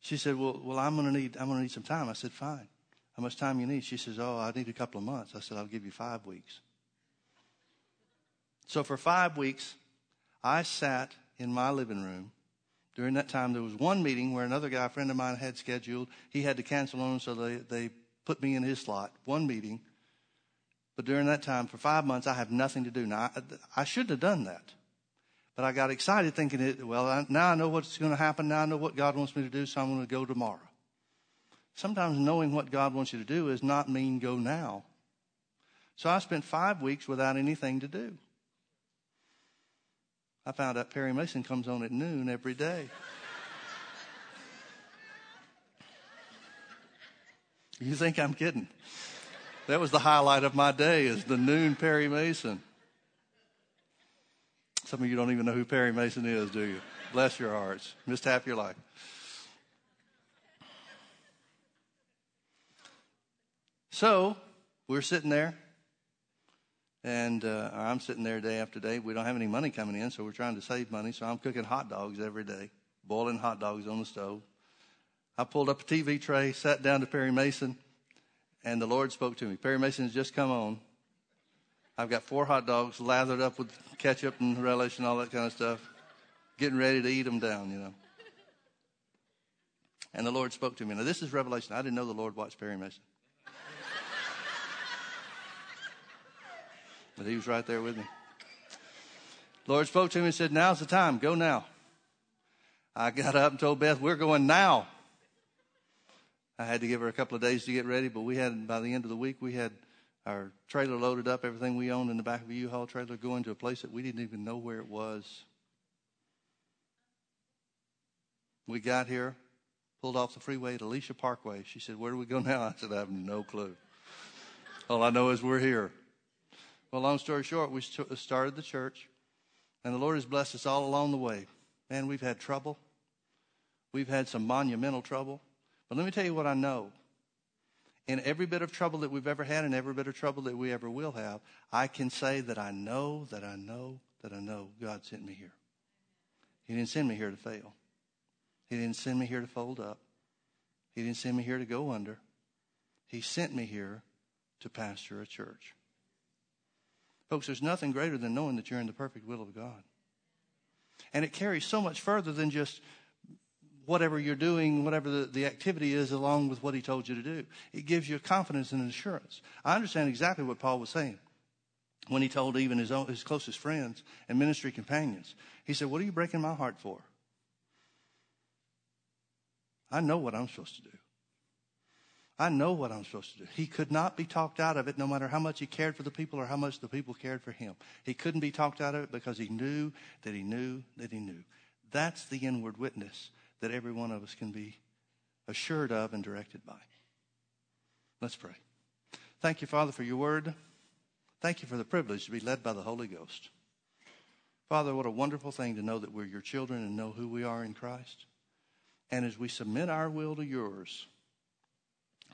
She said, Well, well I'm gonna need I'm gonna need some time. I said, Fine. How much time you need? She says, Oh, I need a couple of months. I said, I'll give you five weeks. So for five weeks, I sat in my living room. During that time, there was one meeting where another guy, a friend of mine, had scheduled. He had to cancel on, so they, they put me in his slot. One meeting. But during that time, for five months, I have nothing to do. Now, I, I shouldn't have done that. But I got excited thinking, it, well, I, now I know what's going to happen. Now I know what God wants me to do, so I'm going to go tomorrow. Sometimes knowing what God wants you to do is not mean go now. So I spent five weeks without anything to do. I found out Perry Mason comes on at noon every day. you think I'm kidding? That was the highlight of my day is the noon Perry Mason. Some of you don't even know who Perry Mason is, do you? Bless your hearts. Missed half your life. So we're sitting there, and uh, I'm sitting there day after day. We don't have any money coming in, so we're trying to save money. So I'm cooking hot dogs every day, boiling hot dogs on the stove. I pulled up a TV tray, sat down to Perry Mason, and the Lord spoke to me. Perry Mason has just come on. I've got four hot dogs lathered up with ketchup and relish and all that kind of stuff, getting ready to eat them down, you know. And the Lord spoke to me. Now, this is Revelation. I didn't know the Lord watched Perry Mason. But he was right there with me. Lord spoke to me and said, Now's the time. Go now. I got up and told Beth, We're going now. I had to give her a couple of days to get ready, but we had, by the end of the week, we had our trailer loaded up, everything we owned in the back of a U-Haul trailer, going to a place that we didn't even know where it was. We got here, pulled off the freeway at Alicia Parkway. She said, Where do we go now? I said, I have no clue. All I know is we're here. Well, long story short, we started the church, and the Lord has blessed us all along the way. Man, we've had trouble. We've had some monumental trouble. But let me tell you what I know. In every bit of trouble that we've ever had and every bit of trouble that we ever will have, I can say that I know, that I know, that I know God sent me here. He didn't send me here to fail. He didn't send me here to fold up. He didn't send me here to go under. He sent me here to pastor a church. Folks, there's nothing greater than knowing that you're in the perfect will of God. And it carries so much further than just whatever you're doing, whatever the, the activity is, along with what he told you to do. It gives you confidence and assurance. I understand exactly what Paul was saying when he told even his, own, his closest friends and ministry companions. He said, What are you breaking my heart for? I know what I'm supposed to do. I know what I'm supposed to do. He could not be talked out of it no matter how much he cared for the people or how much the people cared for him. He couldn't be talked out of it because he knew that he knew that he knew. That's the inward witness that every one of us can be assured of and directed by. Let's pray. Thank you, Father, for your word. Thank you for the privilege to be led by the Holy Ghost. Father, what a wonderful thing to know that we're your children and know who we are in Christ. And as we submit our will to yours,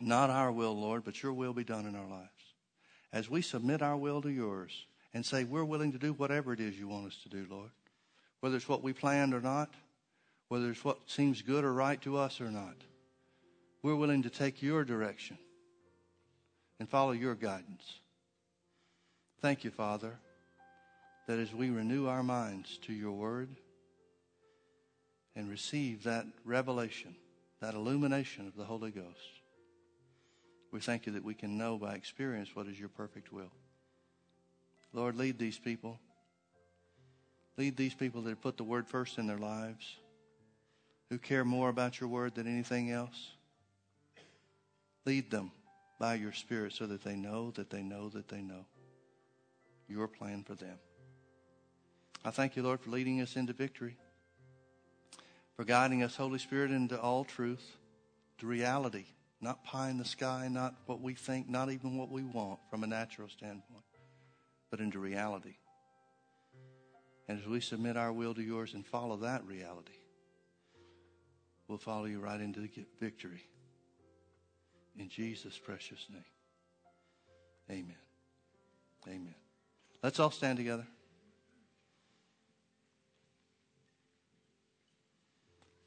not our will, Lord, but your will be done in our lives. As we submit our will to yours and say we're willing to do whatever it is you want us to do, Lord, whether it's what we planned or not, whether it's what seems good or right to us or not. We're willing to take your direction and follow your guidance. Thank you, Father, that as we renew our minds to your word and receive that revelation, that illumination of the Holy Ghost, we thank you that we can know by experience what is your perfect will. Lord, lead these people. Lead these people that have put the word first in their lives who care more about your word than anything else. Lead them by your Spirit so that they know that they know that they know your plan for them. I thank you, Lord, for leading us into victory, for guiding us, Holy Spirit, into all truth, to reality, not pie in the sky, not what we think, not even what we want from a natural standpoint, but into reality. And as we submit our will to yours and follow that reality, we'll follow you right into the victory. In Jesus' precious name. Amen. Amen. Let's all stand together.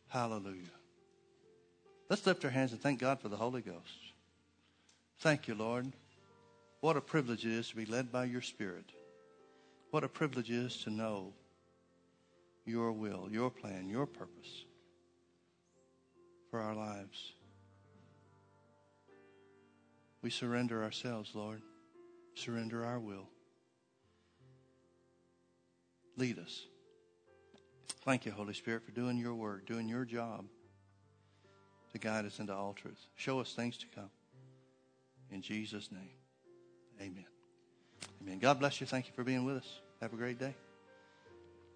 Hallelujah. Let's lift our hands and thank God for the Holy Ghost. Thank you, Lord. What a privilege it is to be led by your Spirit. What a privilege it is to know your will, your plan, your purpose for our lives. We surrender ourselves, Lord. Surrender our will. Lead us. Thank you, Holy Spirit, for doing your work, doing your job to guide us into all truth. Show us things to come. In Jesus' name, amen. Amen. God bless you. Thank you for being with us. Have a great day.